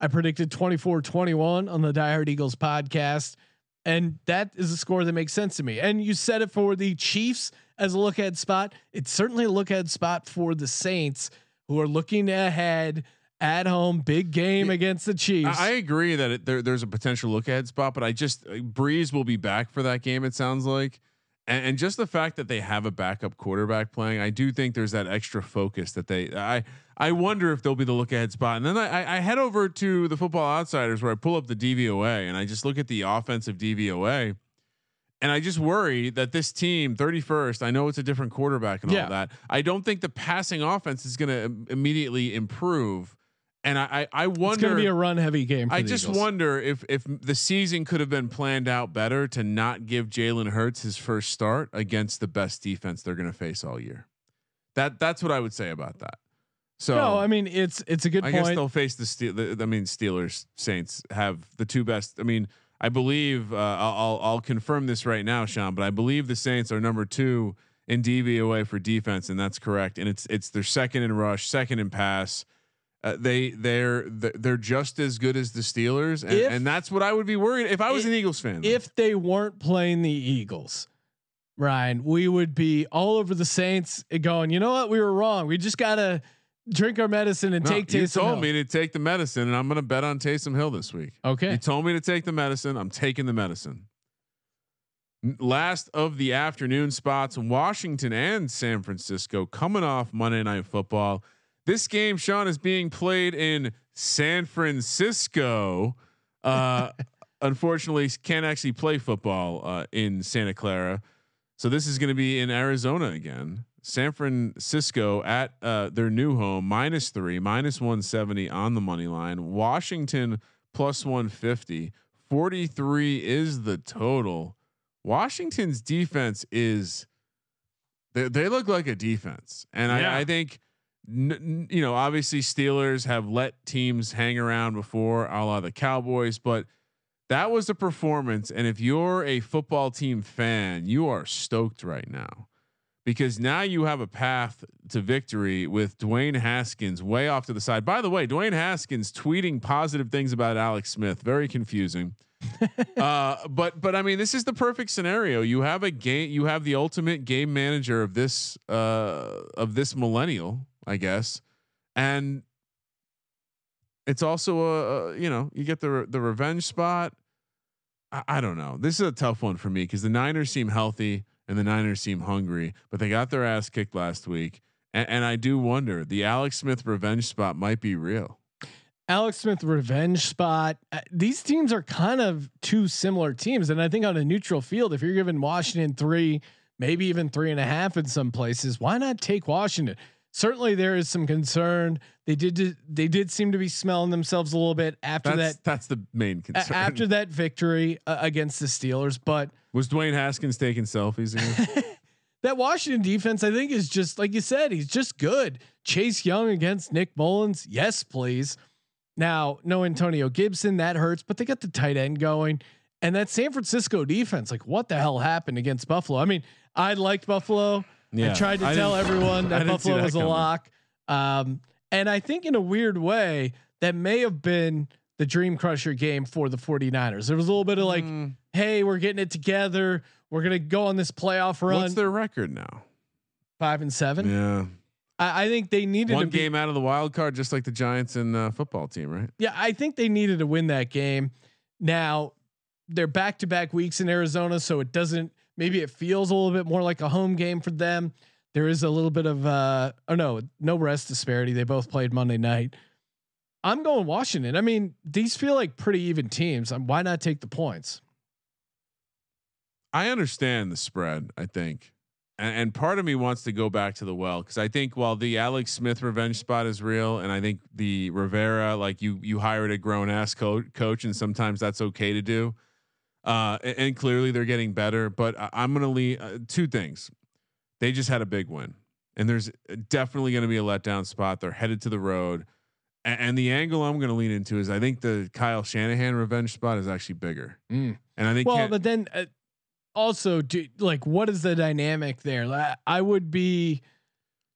I predicted 24 21 on the Die Hard Eagles podcast. And that is a score that makes sense to me. And you said it for the Chiefs as a look ahead spot. It's certainly a look ahead spot for the Saints who are looking ahead at home, big game against the Chiefs. I agree that it, there, there's a potential look ahead spot, but I just uh, Brees will be back for that game. It sounds like, and, and, just the fact that they have a backup quarterback playing, I do think there's that extra focus that they. I I wonder if they'll be the look ahead spot. And then I, I head over to the Football Outsiders where I pull up the DVOA and I just look at the offensive DVOA. And I just worry that this team, 31st, I know it's a different quarterback and yeah. all that. I don't think the passing offense is going to immediately improve. And I, I, I wonder. It's going to be a run heavy game. I just Eagles. wonder if if the season could have been planned out better to not give Jalen Hurts his first start against the best defense they're going to face all year. That that's what I would say about that. So no, I mean it's it's a good. I point. guess they'll face the steel. I mean Steelers Saints have the two best. I mean I believe uh, I'll I'll confirm this right now, Sean, but I believe the Saints are number two in DVOA for defense, and that's correct. And it's it's their second in rush, second in pass uh, they they're they're just as good as the Steelers, and, if, and, that's what I would be worried if I was if, an Eagles fan. If they weren't playing the Eagles, Ryan, we would be all over the Saints going. You know what? We were wrong. We just gotta drink our medicine and no, take Taysom. You told Hill. me to take the medicine, and I'm going to bet on Taysom Hill this week. Okay. You told me to take the medicine. I'm taking the medicine. Last of the afternoon spots, Washington and San Francisco coming off Monday Night Football. This game, Sean, is being played in San Francisco. Uh, unfortunately, can't actually play football uh, in Santa Clara. So this is going to be in Arizona again. San Francisco at uh, their new home, minus three, minus 170 on the money line. Washington plus 150. 43 is the total. Washington's defense is they, they look like a defense. And yeah. I, I think n- you know, obviously Steelers have let teams hang around before, a la the Cowboys, but that was a performance. And if you're a football team fan, you are stoked right now because now you have a path to victory with Dwayne Haskins way off to the side. By the way, Dwayne Haskins tweeting positive things about Alex Smith, very confusing. uh, but but I mean, this is the perfect scenario. You have a game. You have the ultimate game manager of this uh, of this millennial I guess. And it's also a, a you know you get the the revenge spot. I, I don't know. This is a tough one for me because the Niners seem healthy and the Niners seem hungry, but they got their ass kicked last week. And, and I do wonder the Alex Smith revenge spot might be real. Alex Smith revenge spot. Uh, these teams are kind of two similar teams, and I think on a neutral field, if you're giving Washington three, maybe even three and a half in some places, why not take Washington? Certainly there is some concern. They did they did seem to be smelling themselves a little bit after that's, that. That's the main concern. After that victory uh, against the Steelers, but was Dwayne Haskins taking selfies that Washington defense, I think, is just like you said. He's just good. Chase Young against Nick Mullens, yes, please. Now, no Antonio Gibson, that hurts, but they got the tight end going. And that San Francisco defense, like what the hell happened against Buffalo? I mean, I liked Buffalo. Yeah. I tried to I tell everyone that Buffalo that was coming. a lock. Um, and I think in a weird way, that may have been the dream crusher game for the 49ers. There was a little bit of like, mm. hey, we're getting it together. We're going to go on this playoff run. What's their record now? Five and seven. Yeah. I, I think they needed one game out of the wild card, just like the Giants and uh, football team, right? Yeah. I think they needed to win that game. Now they're back to back weeks in Arizona. So it doesn't, maybe it feels a little bit more like a home game for them. There is a little bit of uh oh no, no rest disparity. They both played Monday night. I'm going Washington. I mean, these feel like pretty even teams. Why not take the points? I understand the spread. I think, and, and part of me wants to go back to the well because I think while the Alex Smith revenge spot is real, and I think the Rivera, like you, you hired a grown ass coach, coach, and sometimes that's okay to do. Uh, and, and clearly they're getting better, but I, I'm going to leave uh, two things. They just had a big win, and there's definitely going to be a letdown spot. They're headed to the road. And, and the angle I'm going to lean into is I think the Kyle Shanahan revenge spot is actually bigger. Mm. And I think well, but then uh, also, do, like, what is the dynamic there? Like, I would be.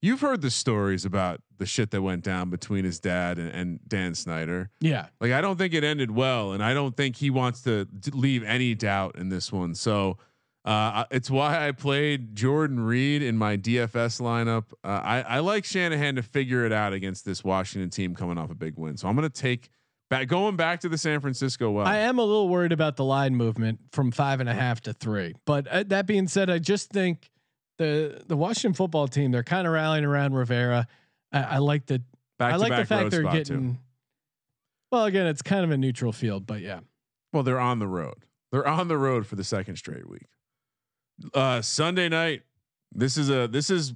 You've heard the stories about the shit that went down between his dad and, and Dan Snyder. Yeah. Like, I don't think it ended well, and I don't think he wants to leave any doubt in this one. So, uh, it's why I played Jordan Reed in my DFS lineup. Uh, I, I like Shanahan to figure it out against this Washington team coming off a big win. So I'm going to take back going back to the San Francisco. Well, I am a little worried about the line movement from five and a half to three. But uh, that being said, I just think the the Washington football team they're kind of rallying around Rivera. I, I like the back I like the fact they're getting. Too. Well, again, it's kind of a neutral field, but yeah. Well, they're on the road. They're on the road for the second straight week. Uh, Sunday night. This is a this is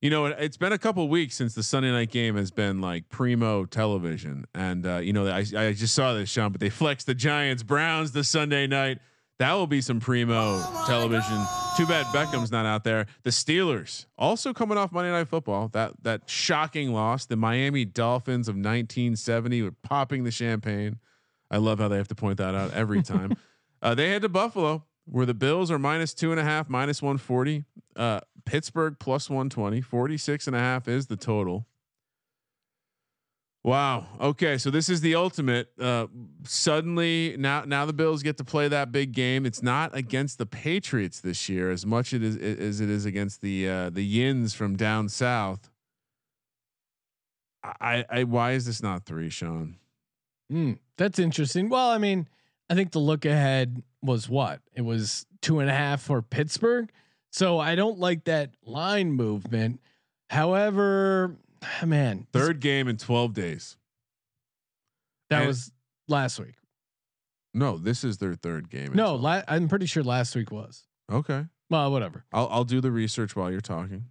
you know it, has been a couple weeks since the Sunday night game has been like primo television, and uh, you know I I just saw this Sean, but they flexed the Giants Browns the Sunday night. That will be some primo television. Too bad Beckham's not out there. The Steelers also coming off Monday Night Football. That that shocking loss. The Miami Dolphins of 1970 were popping the champagne. I love how they have to point that out every time. uh, they head to Buffalo where the Bills are minus two and a half, minus 140. Uh, Pittsburgh plus 120. 46 and a half is the total. Wow. Okay, so this is the ultimate. Uh, suddenly, now now the Bills get to play that big game. It's not against the Patriots this year as much it is, as it is against the uh, the Yins from down south. I, I why is this not three, Sean? Mm, that's interesting. Well, I mean, I think the look ahead was what it was two and a half for Pittsburgh. So I don't like that line movement. However, man, third game in 12 days. That and was last week. No, this is their third game. No, la- I'm pretty sure last week was. Okay. Well, whatever. I'll I'll do the research while you're talking.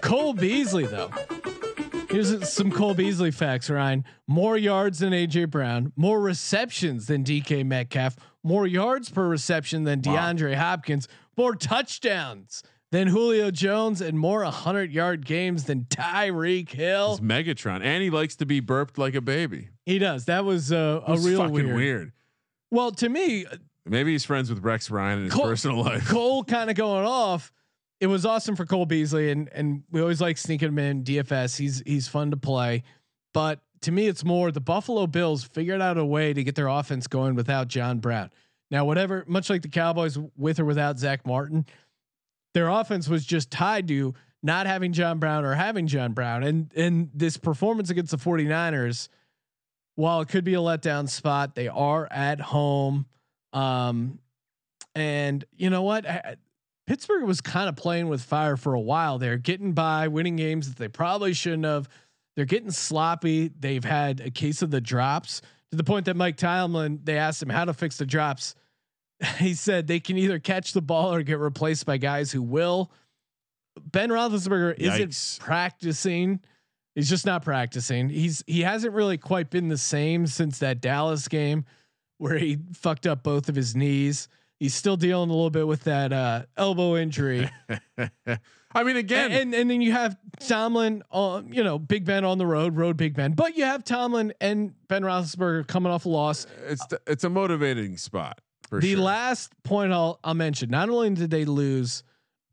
Cole Beasley though. Here's some Cole Beasley facts, Ryan. More yards than AJ Brown, more receptions than DK Metcalf, more yards per reception than DeAndre wow. Hopkins, more touchdowns than Julio Jones, and more 100 yard games than Tyreek Hill. It's Megatron, and he likes to be burped like a baby. He does. That was uh, a real fucking weird. weird. Well, to me, maybe he's friends with Rex Ryan in his Cole, personal life. Cole kind of going off it was awesome for Cole Beasley, and and we always like sneaking him in DFS. He's he's fun to play, but to me, it's more the Buffalo Bills figured out a way to get their offense going without John Brown. Now, whatever, much like the Cowboys with or without Zack Martin, their offense was just tied to not having John Brown or having John Brown. And and this performance against the 49ers, while it could be a letdown spot, they are at home. Um, and you know what? Pittsburgh was kind of playing with fire for a while. They're getting by, winning games that they probably shouldn't have. They're getting sloppy. They've had a case of the drops to the point that Mike Tomlin, they asked him how to fix the drops. He said they can either catch the ball or get replaced by guys who will. Ben Roethlisberger Yikes. isn't practicing. He's just not practicing. He's he hasn't really quite been the same since that Dallas game where he fucked up both of his knees. He's still dealing a little bit with that uh, elbow injury. I mean, again, and, and, and then you have Tomlin on, you know, Big Ben on the road, road Big Ben, but you have Tomlin and Ben Roethlisberger coming off a loss. It's the, it's a motivating spot. The sure. last point I'll I'll mention: not only did they lose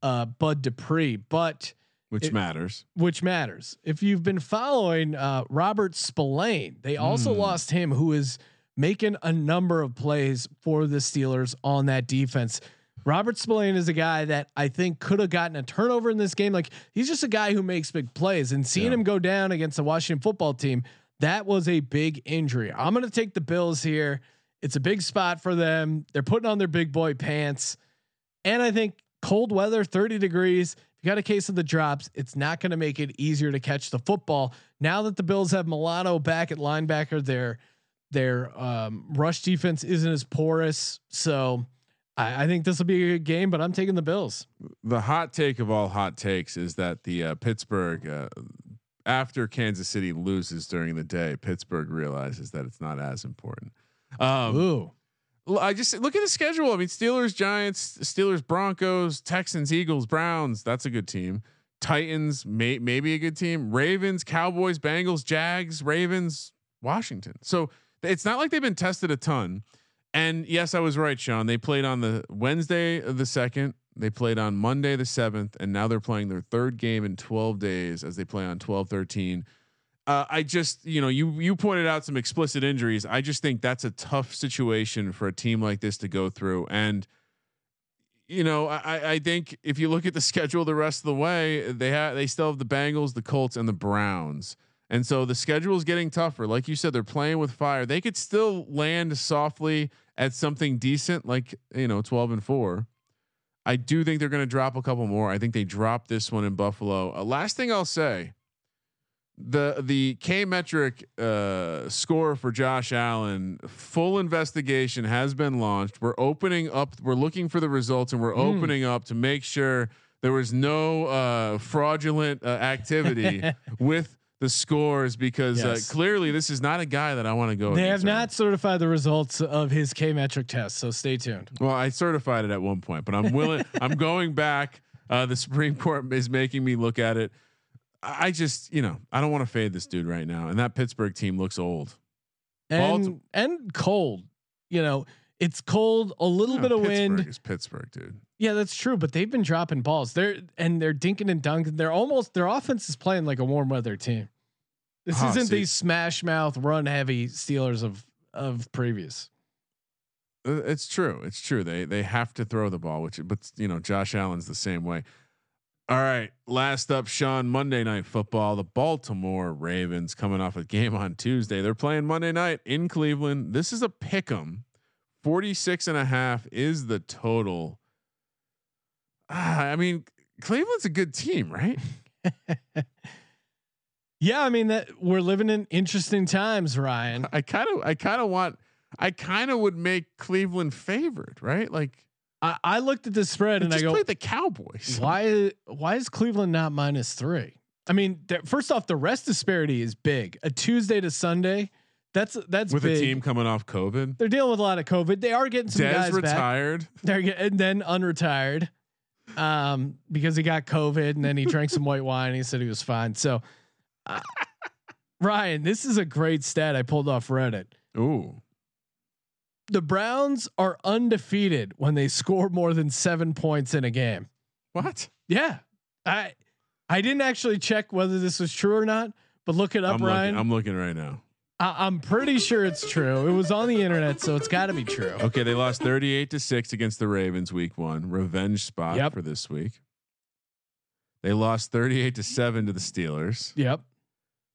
uh, Bud Dupree, but which it, matters. Which matters. If you've been following uh, Robert Spillane, they also mm. lost him, who is making a number of plays for the Steelers on that defense. Robert Spillane is a guy that I think could have gotten a turnover in this game. Like he's just a guy who makes big plays and seeing yeah. him go down against the Washington football team, that was a big injury. I'm going to take the Bills here. It's a big spot for them. They're putting on their big boy pants. And I think cold weather, 30 degrees, If you got a case of the drops, it's not going to make it easier to catch the football. Now that the Bills have Milano back at linebacker, their their um, rush defense isn't as porous. So I, I think this will be a good game, but I'm taking the Bills. The hot take of all hot takes is that the uh, Pittsburgh, uh, after Kansas City loses during the day, Pittsburgh realizes that it's not as important. Um, Ooh. I just look at the schedule. I mean, Steelers, Giants, Steelers, Broncos, Texans, Eagles, Browns. That's a good team. Titans, may, maybe a good team. Ravens, Cowboys, Bengals, Jags, Ravens, Washington. So it's not like they've been tested a ton. And yes, I was right, Sean. They played on the Wednesday of the second. They played on Monday the seventh, and now they're playing their third game in 12 days as they play on 12 13. Uh, I just, you know, you you pointed out some explicit injuries. I just think that's a tough situation for a team like this to go through. And you know, I, I think if you look at the schedule the rest of the way, they have they still have the Bengals, the Colts, and the Browns. And so the schedule is getting tougher. Like you said, they're playing with fire. They could still land softly at something decent, like you know, twelve and four. I do think they're going to drop a couple more. I think they dropped this one in Buffalo. Uh, last thing I'll say, the the K metric uh, score for Josh Allen, full investigation has been launched. We're opening up. We're looking for the results, and we're Mm. opening up to make sure there was no uh, fraudulent uh, activity with the scores because Yes. uh, clearly this is not a guy that I want to go. They have not certified the results of his K metric test, so stay tuned. well, I certified it at one point, but I'm willing. I'm going back. Uh, the Supreme Court is making me look at it. I just, you know, I don't want to fade this dude right now, and that Pittsburgh team looks old. And and cold. You know, it's cold, a little bit of Pittsburgh wind. is Pittsburgh, dude. Yeah, that's true. But they've been dropping balls. They're and they're dinking and dunking. They're almost their offense is playing like a warm weather team. This Ah, isn't see. the smash mouth run heavy Steelers of of previous. Uh, It's true. It's true. They they have to throw the ball, which but you know Josh Allen's the same way. All right, last up, Sean. Monday night football. The Baltimore Ravens coming off a game on Tuesday. They're playing Monday night in Cleveland. This is a pick 'em. 46 and a half is the total. Ah, I mean, Cleveland's a good team, right? Yeah, I mean that we're living in interesting times, Ryan. I kind of I kind of want I kind of would make Cleveland favored, right? Like I, I looked at this spread and I just go, the Cowboys. why why is Cleveland not minus three? I mean, th- first off, the rest disparity is big. A Tuesday to Sunday, that's that's with big. a team coming off COVID. They're dealing with a lot of COVID. They are getting some Dez guys back. retired. They're get, and then unretired, um, because he got COVID and then he drank some white wine. And he said he was fine. So, uh, Ryan, this is a great stat I pulled off Reddit. Ooh, The Browns are undefeated when they score more than seven points in a game. what? Yeah, I I didn't actually check whether this was true or not, but look it up, I'm Ryan. looking. I'm looking right now. I, I'm pretty sure it's true. It was on the internet, so it's got to be true. Okay, they lost 38 to six against the Ravens week one. Revenge spot Yep. for this week. They lost 38 to seven to the Steelers. Yep.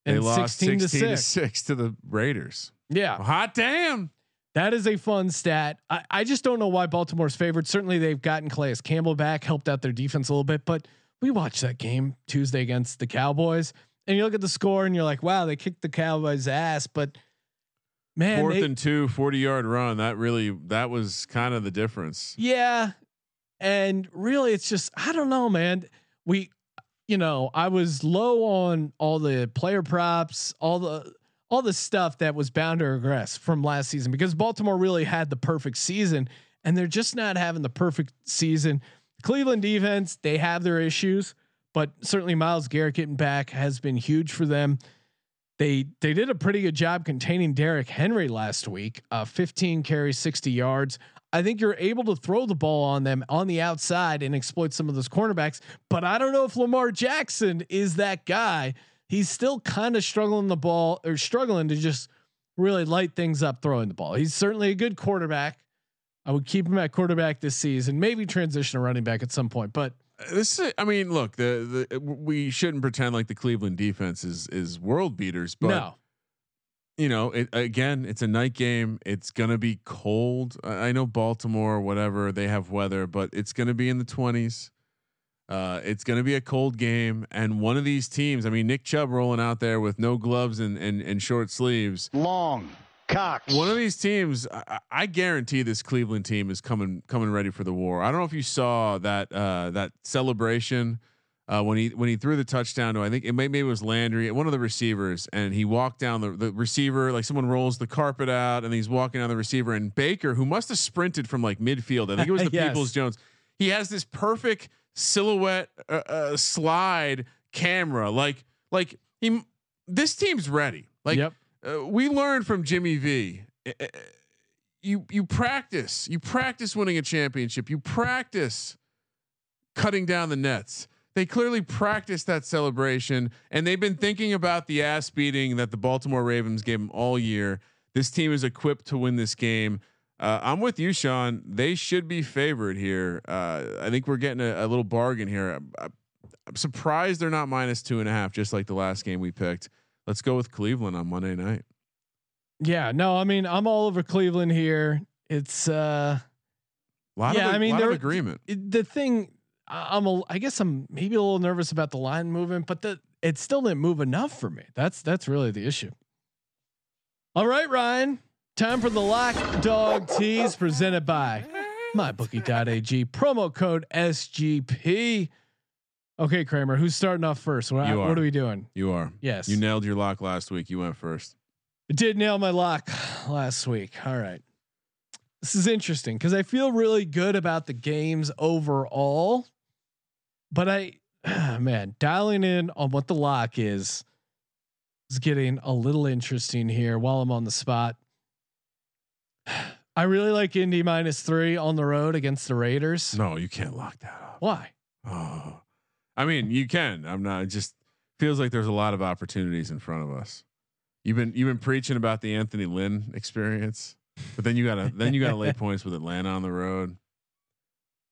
They And lost 16 to 16 to six. six to the Raiders. Yeah. Hot damn. That is a fun stat. I, I just don't know why Baltimore's favored. Certainly, they've gotten Calais Campbell back, helped out their defense a little bit. But we watched that game Tuesday against the Cowboys, and you look at the score and you're like, wow, they kicked the Cowboys' ass. But man, Fourth they- and two, 40 yard run. That really that was kind of the difference. yeah, and really, it's just I don't know, man. We, you know, I was low on all the player props, all the all the stuff that was bound to regress from last season because Baltimore really had the perfect season and they're just not having the perfect season. Cleveland defense, they have their issues, but certainly Myles Garrett getting back has been huge for them. They they did a pretty good job containing Derrick Henry last week. Uh, 15 carries, 60 yards. I think you're able to throw the ball on them on the outside and exploit some of those cornerbacks. But I don't know if Lamar Jackson is that guy. He's still kind of struggling the ball or struggling to just really light things up throwing the ball. He's certainly a good quarterback. I would keep him at quarterback this season, maybe transition to running back at some point. But uh, This is, I mean, look, the the we shouldn't pretend like the Cleveland defense is is world beaters, but no, you know, it, again, it's a night game. It's gonna be cold. I I know Baltimore, whatever they have weather, but it's gonna be in the twenties. Uh, it's going to be a cold game, and one of these teams. I mean, Nick Chubb rolling out there with no gloves and and, and short sleeves. Long Cox. One of these teams, I, I, guarantee this Cleveland team is coming coming ready for the war. I don't know if you saw that uh, that celebration uh, when he when he threw the touchdown to I think it may, maybe it was Landry, one of the receivers, and he walked down the the receiver like someone rolls the carpet out, and he's walking down the receiver, and Baker, who must have sprinted from like midfield, I think it was the yes. Peoples-Jones. He has this perfect silhouette uh, uh, slide camera, like like he. This team's ready. Like yep uh, we learned from Jimmy V. Uh, uh, you you practice. You practice winning a championship. You practice cutting down the nets. They clearly practiced that celebration, and they've been thinking about the ass beating that the Baltimore Ravens gave them all year. This team is equipped to win this game. Uh, I'm with you, Sean. They should be favored here. Uh, I think we're getting a, a little bargain here. I'm, I'm surprised they're not minus two and a half, just like the last game we picked. Let's go with Cleveland on Monday night. Yeah, no, I mean I'm all over Cleveland here. It's uh, a lot yeah, of, I mean, lot of agreement. The thing, I'm a, I guess I'm maybe a little nervous about the line movement, but the it still didn't move enough for me. That's that's really the issue. All right, Ryan, time for the lock dog tease presented by mybookie.ag promo code SGP. Okay, Kramer, who's starting off first? What, what are we doing? You are. Yes. You nailed your lock last week. You went first. I did nail my lock last week. All right. This is interesting because I feel really good about the games overall, but I, man, dialing in on what the lock is is getting a little interesting here while I'm on the spot. I really like Indy minus three on the road against the Raiders. No, you can't lock that up. Why? Oh, I mean, you can. I'm not. It just feels like there's a lot of opportunities in front of us. You've been you've been preaching about the Anthony Lynn experience, but then you gotta then you gotta lay points with Atlanta on the road.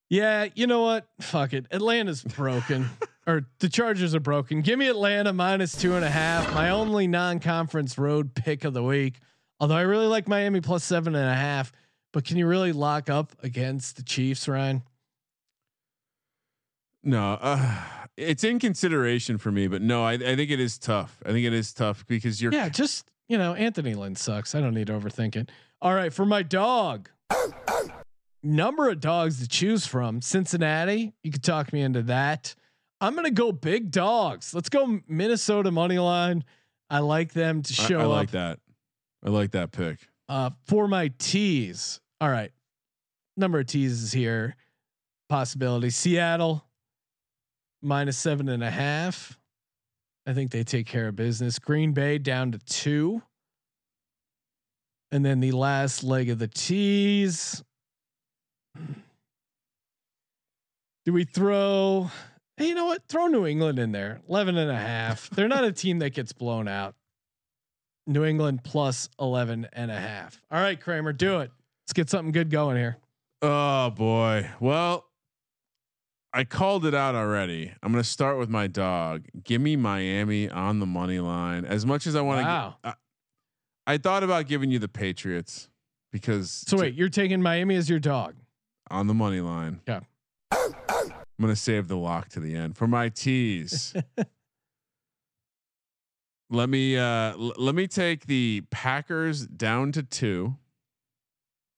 Yeah, you know what? Fuck it. Atlanta's broken, or the Chargers are broken. Give me Atlanta minus two and a half. My only non-conference road pick of the week. Although I really like Miami plus seven and a half, but can you really lock up against the Chiefs, Ryan? No, uh, it's in consideration for me, but no, I, I think it is tough. I think it is tough because you're yeah, just you know, Anthony Lynn sucks. I don't need to overthink it. All right, for my dog, number of dogs to choose from. Cincinnati, you could talk me into that. I'm gonna go big dogs. Let's go Minnesota money line. I like them to show I, I like up. that. I like that pick. Uh, for my teas. All right, number of teas is here. Possibility Seattle minus seven and a half. I think they take care of business. Green Bay down to two. And then the last leg of the tease. Do we throw? Hey, you know what? Throw New England in there. 11 and a half. They're not a team that gets blown out. New England plus 11 and a half. All right, Kramer, do it. Let's get something good going here. Oh boy. Well, I called it out already. I'm going to start with my dog. Give me Miami on the money line. As much as I want to, wow. I, I, thought about giving you the Patriots because. So wait, you're taking Miami as your dog on the money line. Yeah. I'm going to save the lock to the end for my teas. let me uh l- let me take the Packers down to two.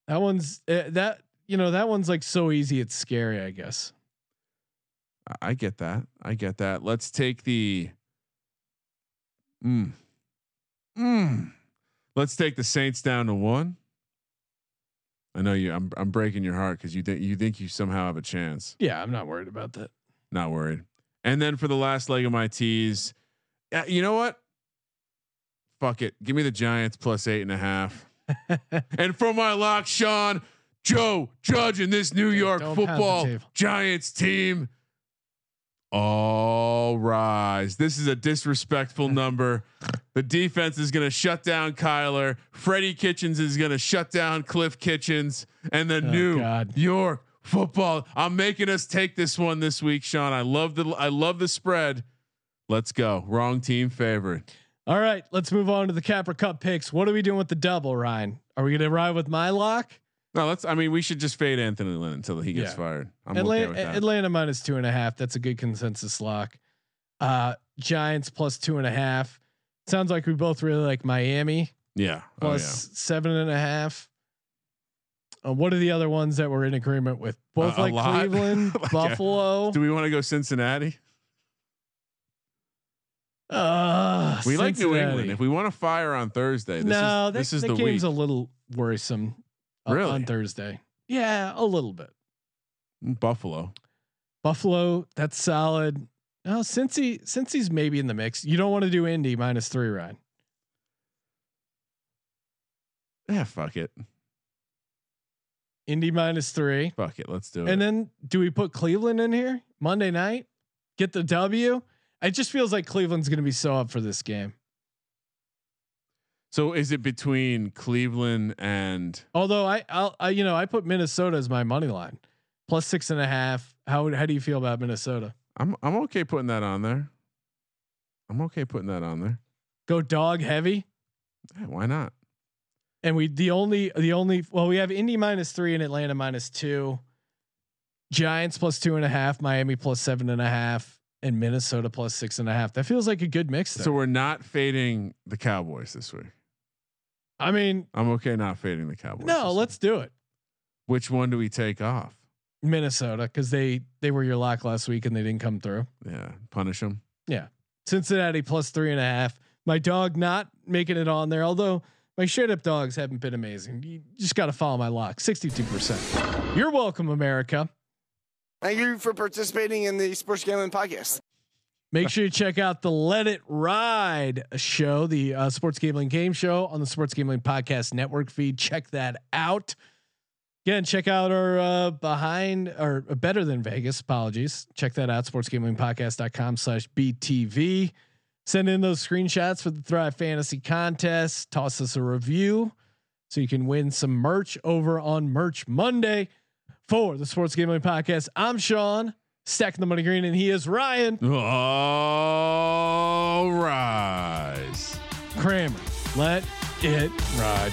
That one's uh, that you know that one's like so easy it's scary I guess. I get that. I get that. Let's take the. Mm, mm. Let's take the Saints down to one. I know you. I'm. I'm breaking your heart because you think you think you somehow have a chance. Yeah, I'm not worried about that. Not worried. And then for the last leg of my teas, uh, you know what? Fuck it. Give me the Giants plus eight and a half. and for my lock, Sean, Joe Judge and this New York Don't Football Giants team all rise. This is a disrespectful number. The defense is going to shut down Kyler. Freddie Kitchens is going to shut down Kliff Kitchens and the oh New God. York football. I'm making us take this one this week, Sean. I love the I love the spread. Let's go. Wrong team favorite. All right, let's move on to the Capra Cup picks. What are we doing with the double, Ryan? Are we going to ride with my lock? No, let's. I mean, we should just fade Anthony Lynn until he gets Yeah. fired. I'm Atlanta, okay. Atlanta minus two and a half. That's a good consensus lock. Uh, Giants plus two and a half. Sounds like we both really like Miami yeah. plus oh, seven and a half. Uh, what are the other ones that we're in agreement with? Both Uh, like. Cleveland, Like. Buffalo. yeah. Do we want to go Cincinnati? Uh, We like New England. If we want to fire on Thursday, this no, is that, this is that the game's week. a little worrisome. uh, Really? on Thursday? Yeah, a little bit. Buffalo. Buffalo, that's solid. No, Cincy, Cincy's maybe in the mix. You don't want to do Indy minus three, Ryan. Yeah, fuck it. Indy minus three. Fuck it. Let's do it. And then do we put Cleveland in here Monday night? Get the W. It just feels like Cleveland's going to be so up for this game. so is it between Cleveland and Although I, I'll, I, you know, I put Minnesota as my money line, plus six and a half. How how do you feel about Minnesota? I'm I'm okay putting that on there. I'm okay putting that on there. Go dog heavy, why not? and we the only the only well we have Indy minus three and Atlanta minus two, Giants plus two and a half, Miami plus seven and a half, and Minnesota plus six and a half. That feels like a good mix. There. So we're not fading the Cowboys this week. I mean, I'm okay not fading the Cowboys. no, let's week. do it. Which one do we take off? Minnesota because they they were your lock last week and they didn't come through. Yeah, punish them. Yeah, Cincinnati plus three and a half. My dog not making it on there, although my straight up dogs haven't been amazing. You just got to follow my lock, sixty two percent. You're welcome, America. Thank you for participating in the Sports Gambling Podcast. Make sure you check out the Let It Ride show, the uh, sports gambling game show on the Sports Gambling Podcast Network feed. Check that out. Again, check out our uh, behind or better than Vegas. Apologies. Check that out. Sportsgamblingpodcast.com slash BTV. Send in those screenshots for the Thrive Fantasy Contest. Toss us a review so you can win some merch over on Merch Monday for the Sports Gambling Podcast. I'm Sean, stacking the money green, and he is Ryan. All rise. Kramer. Let it ride.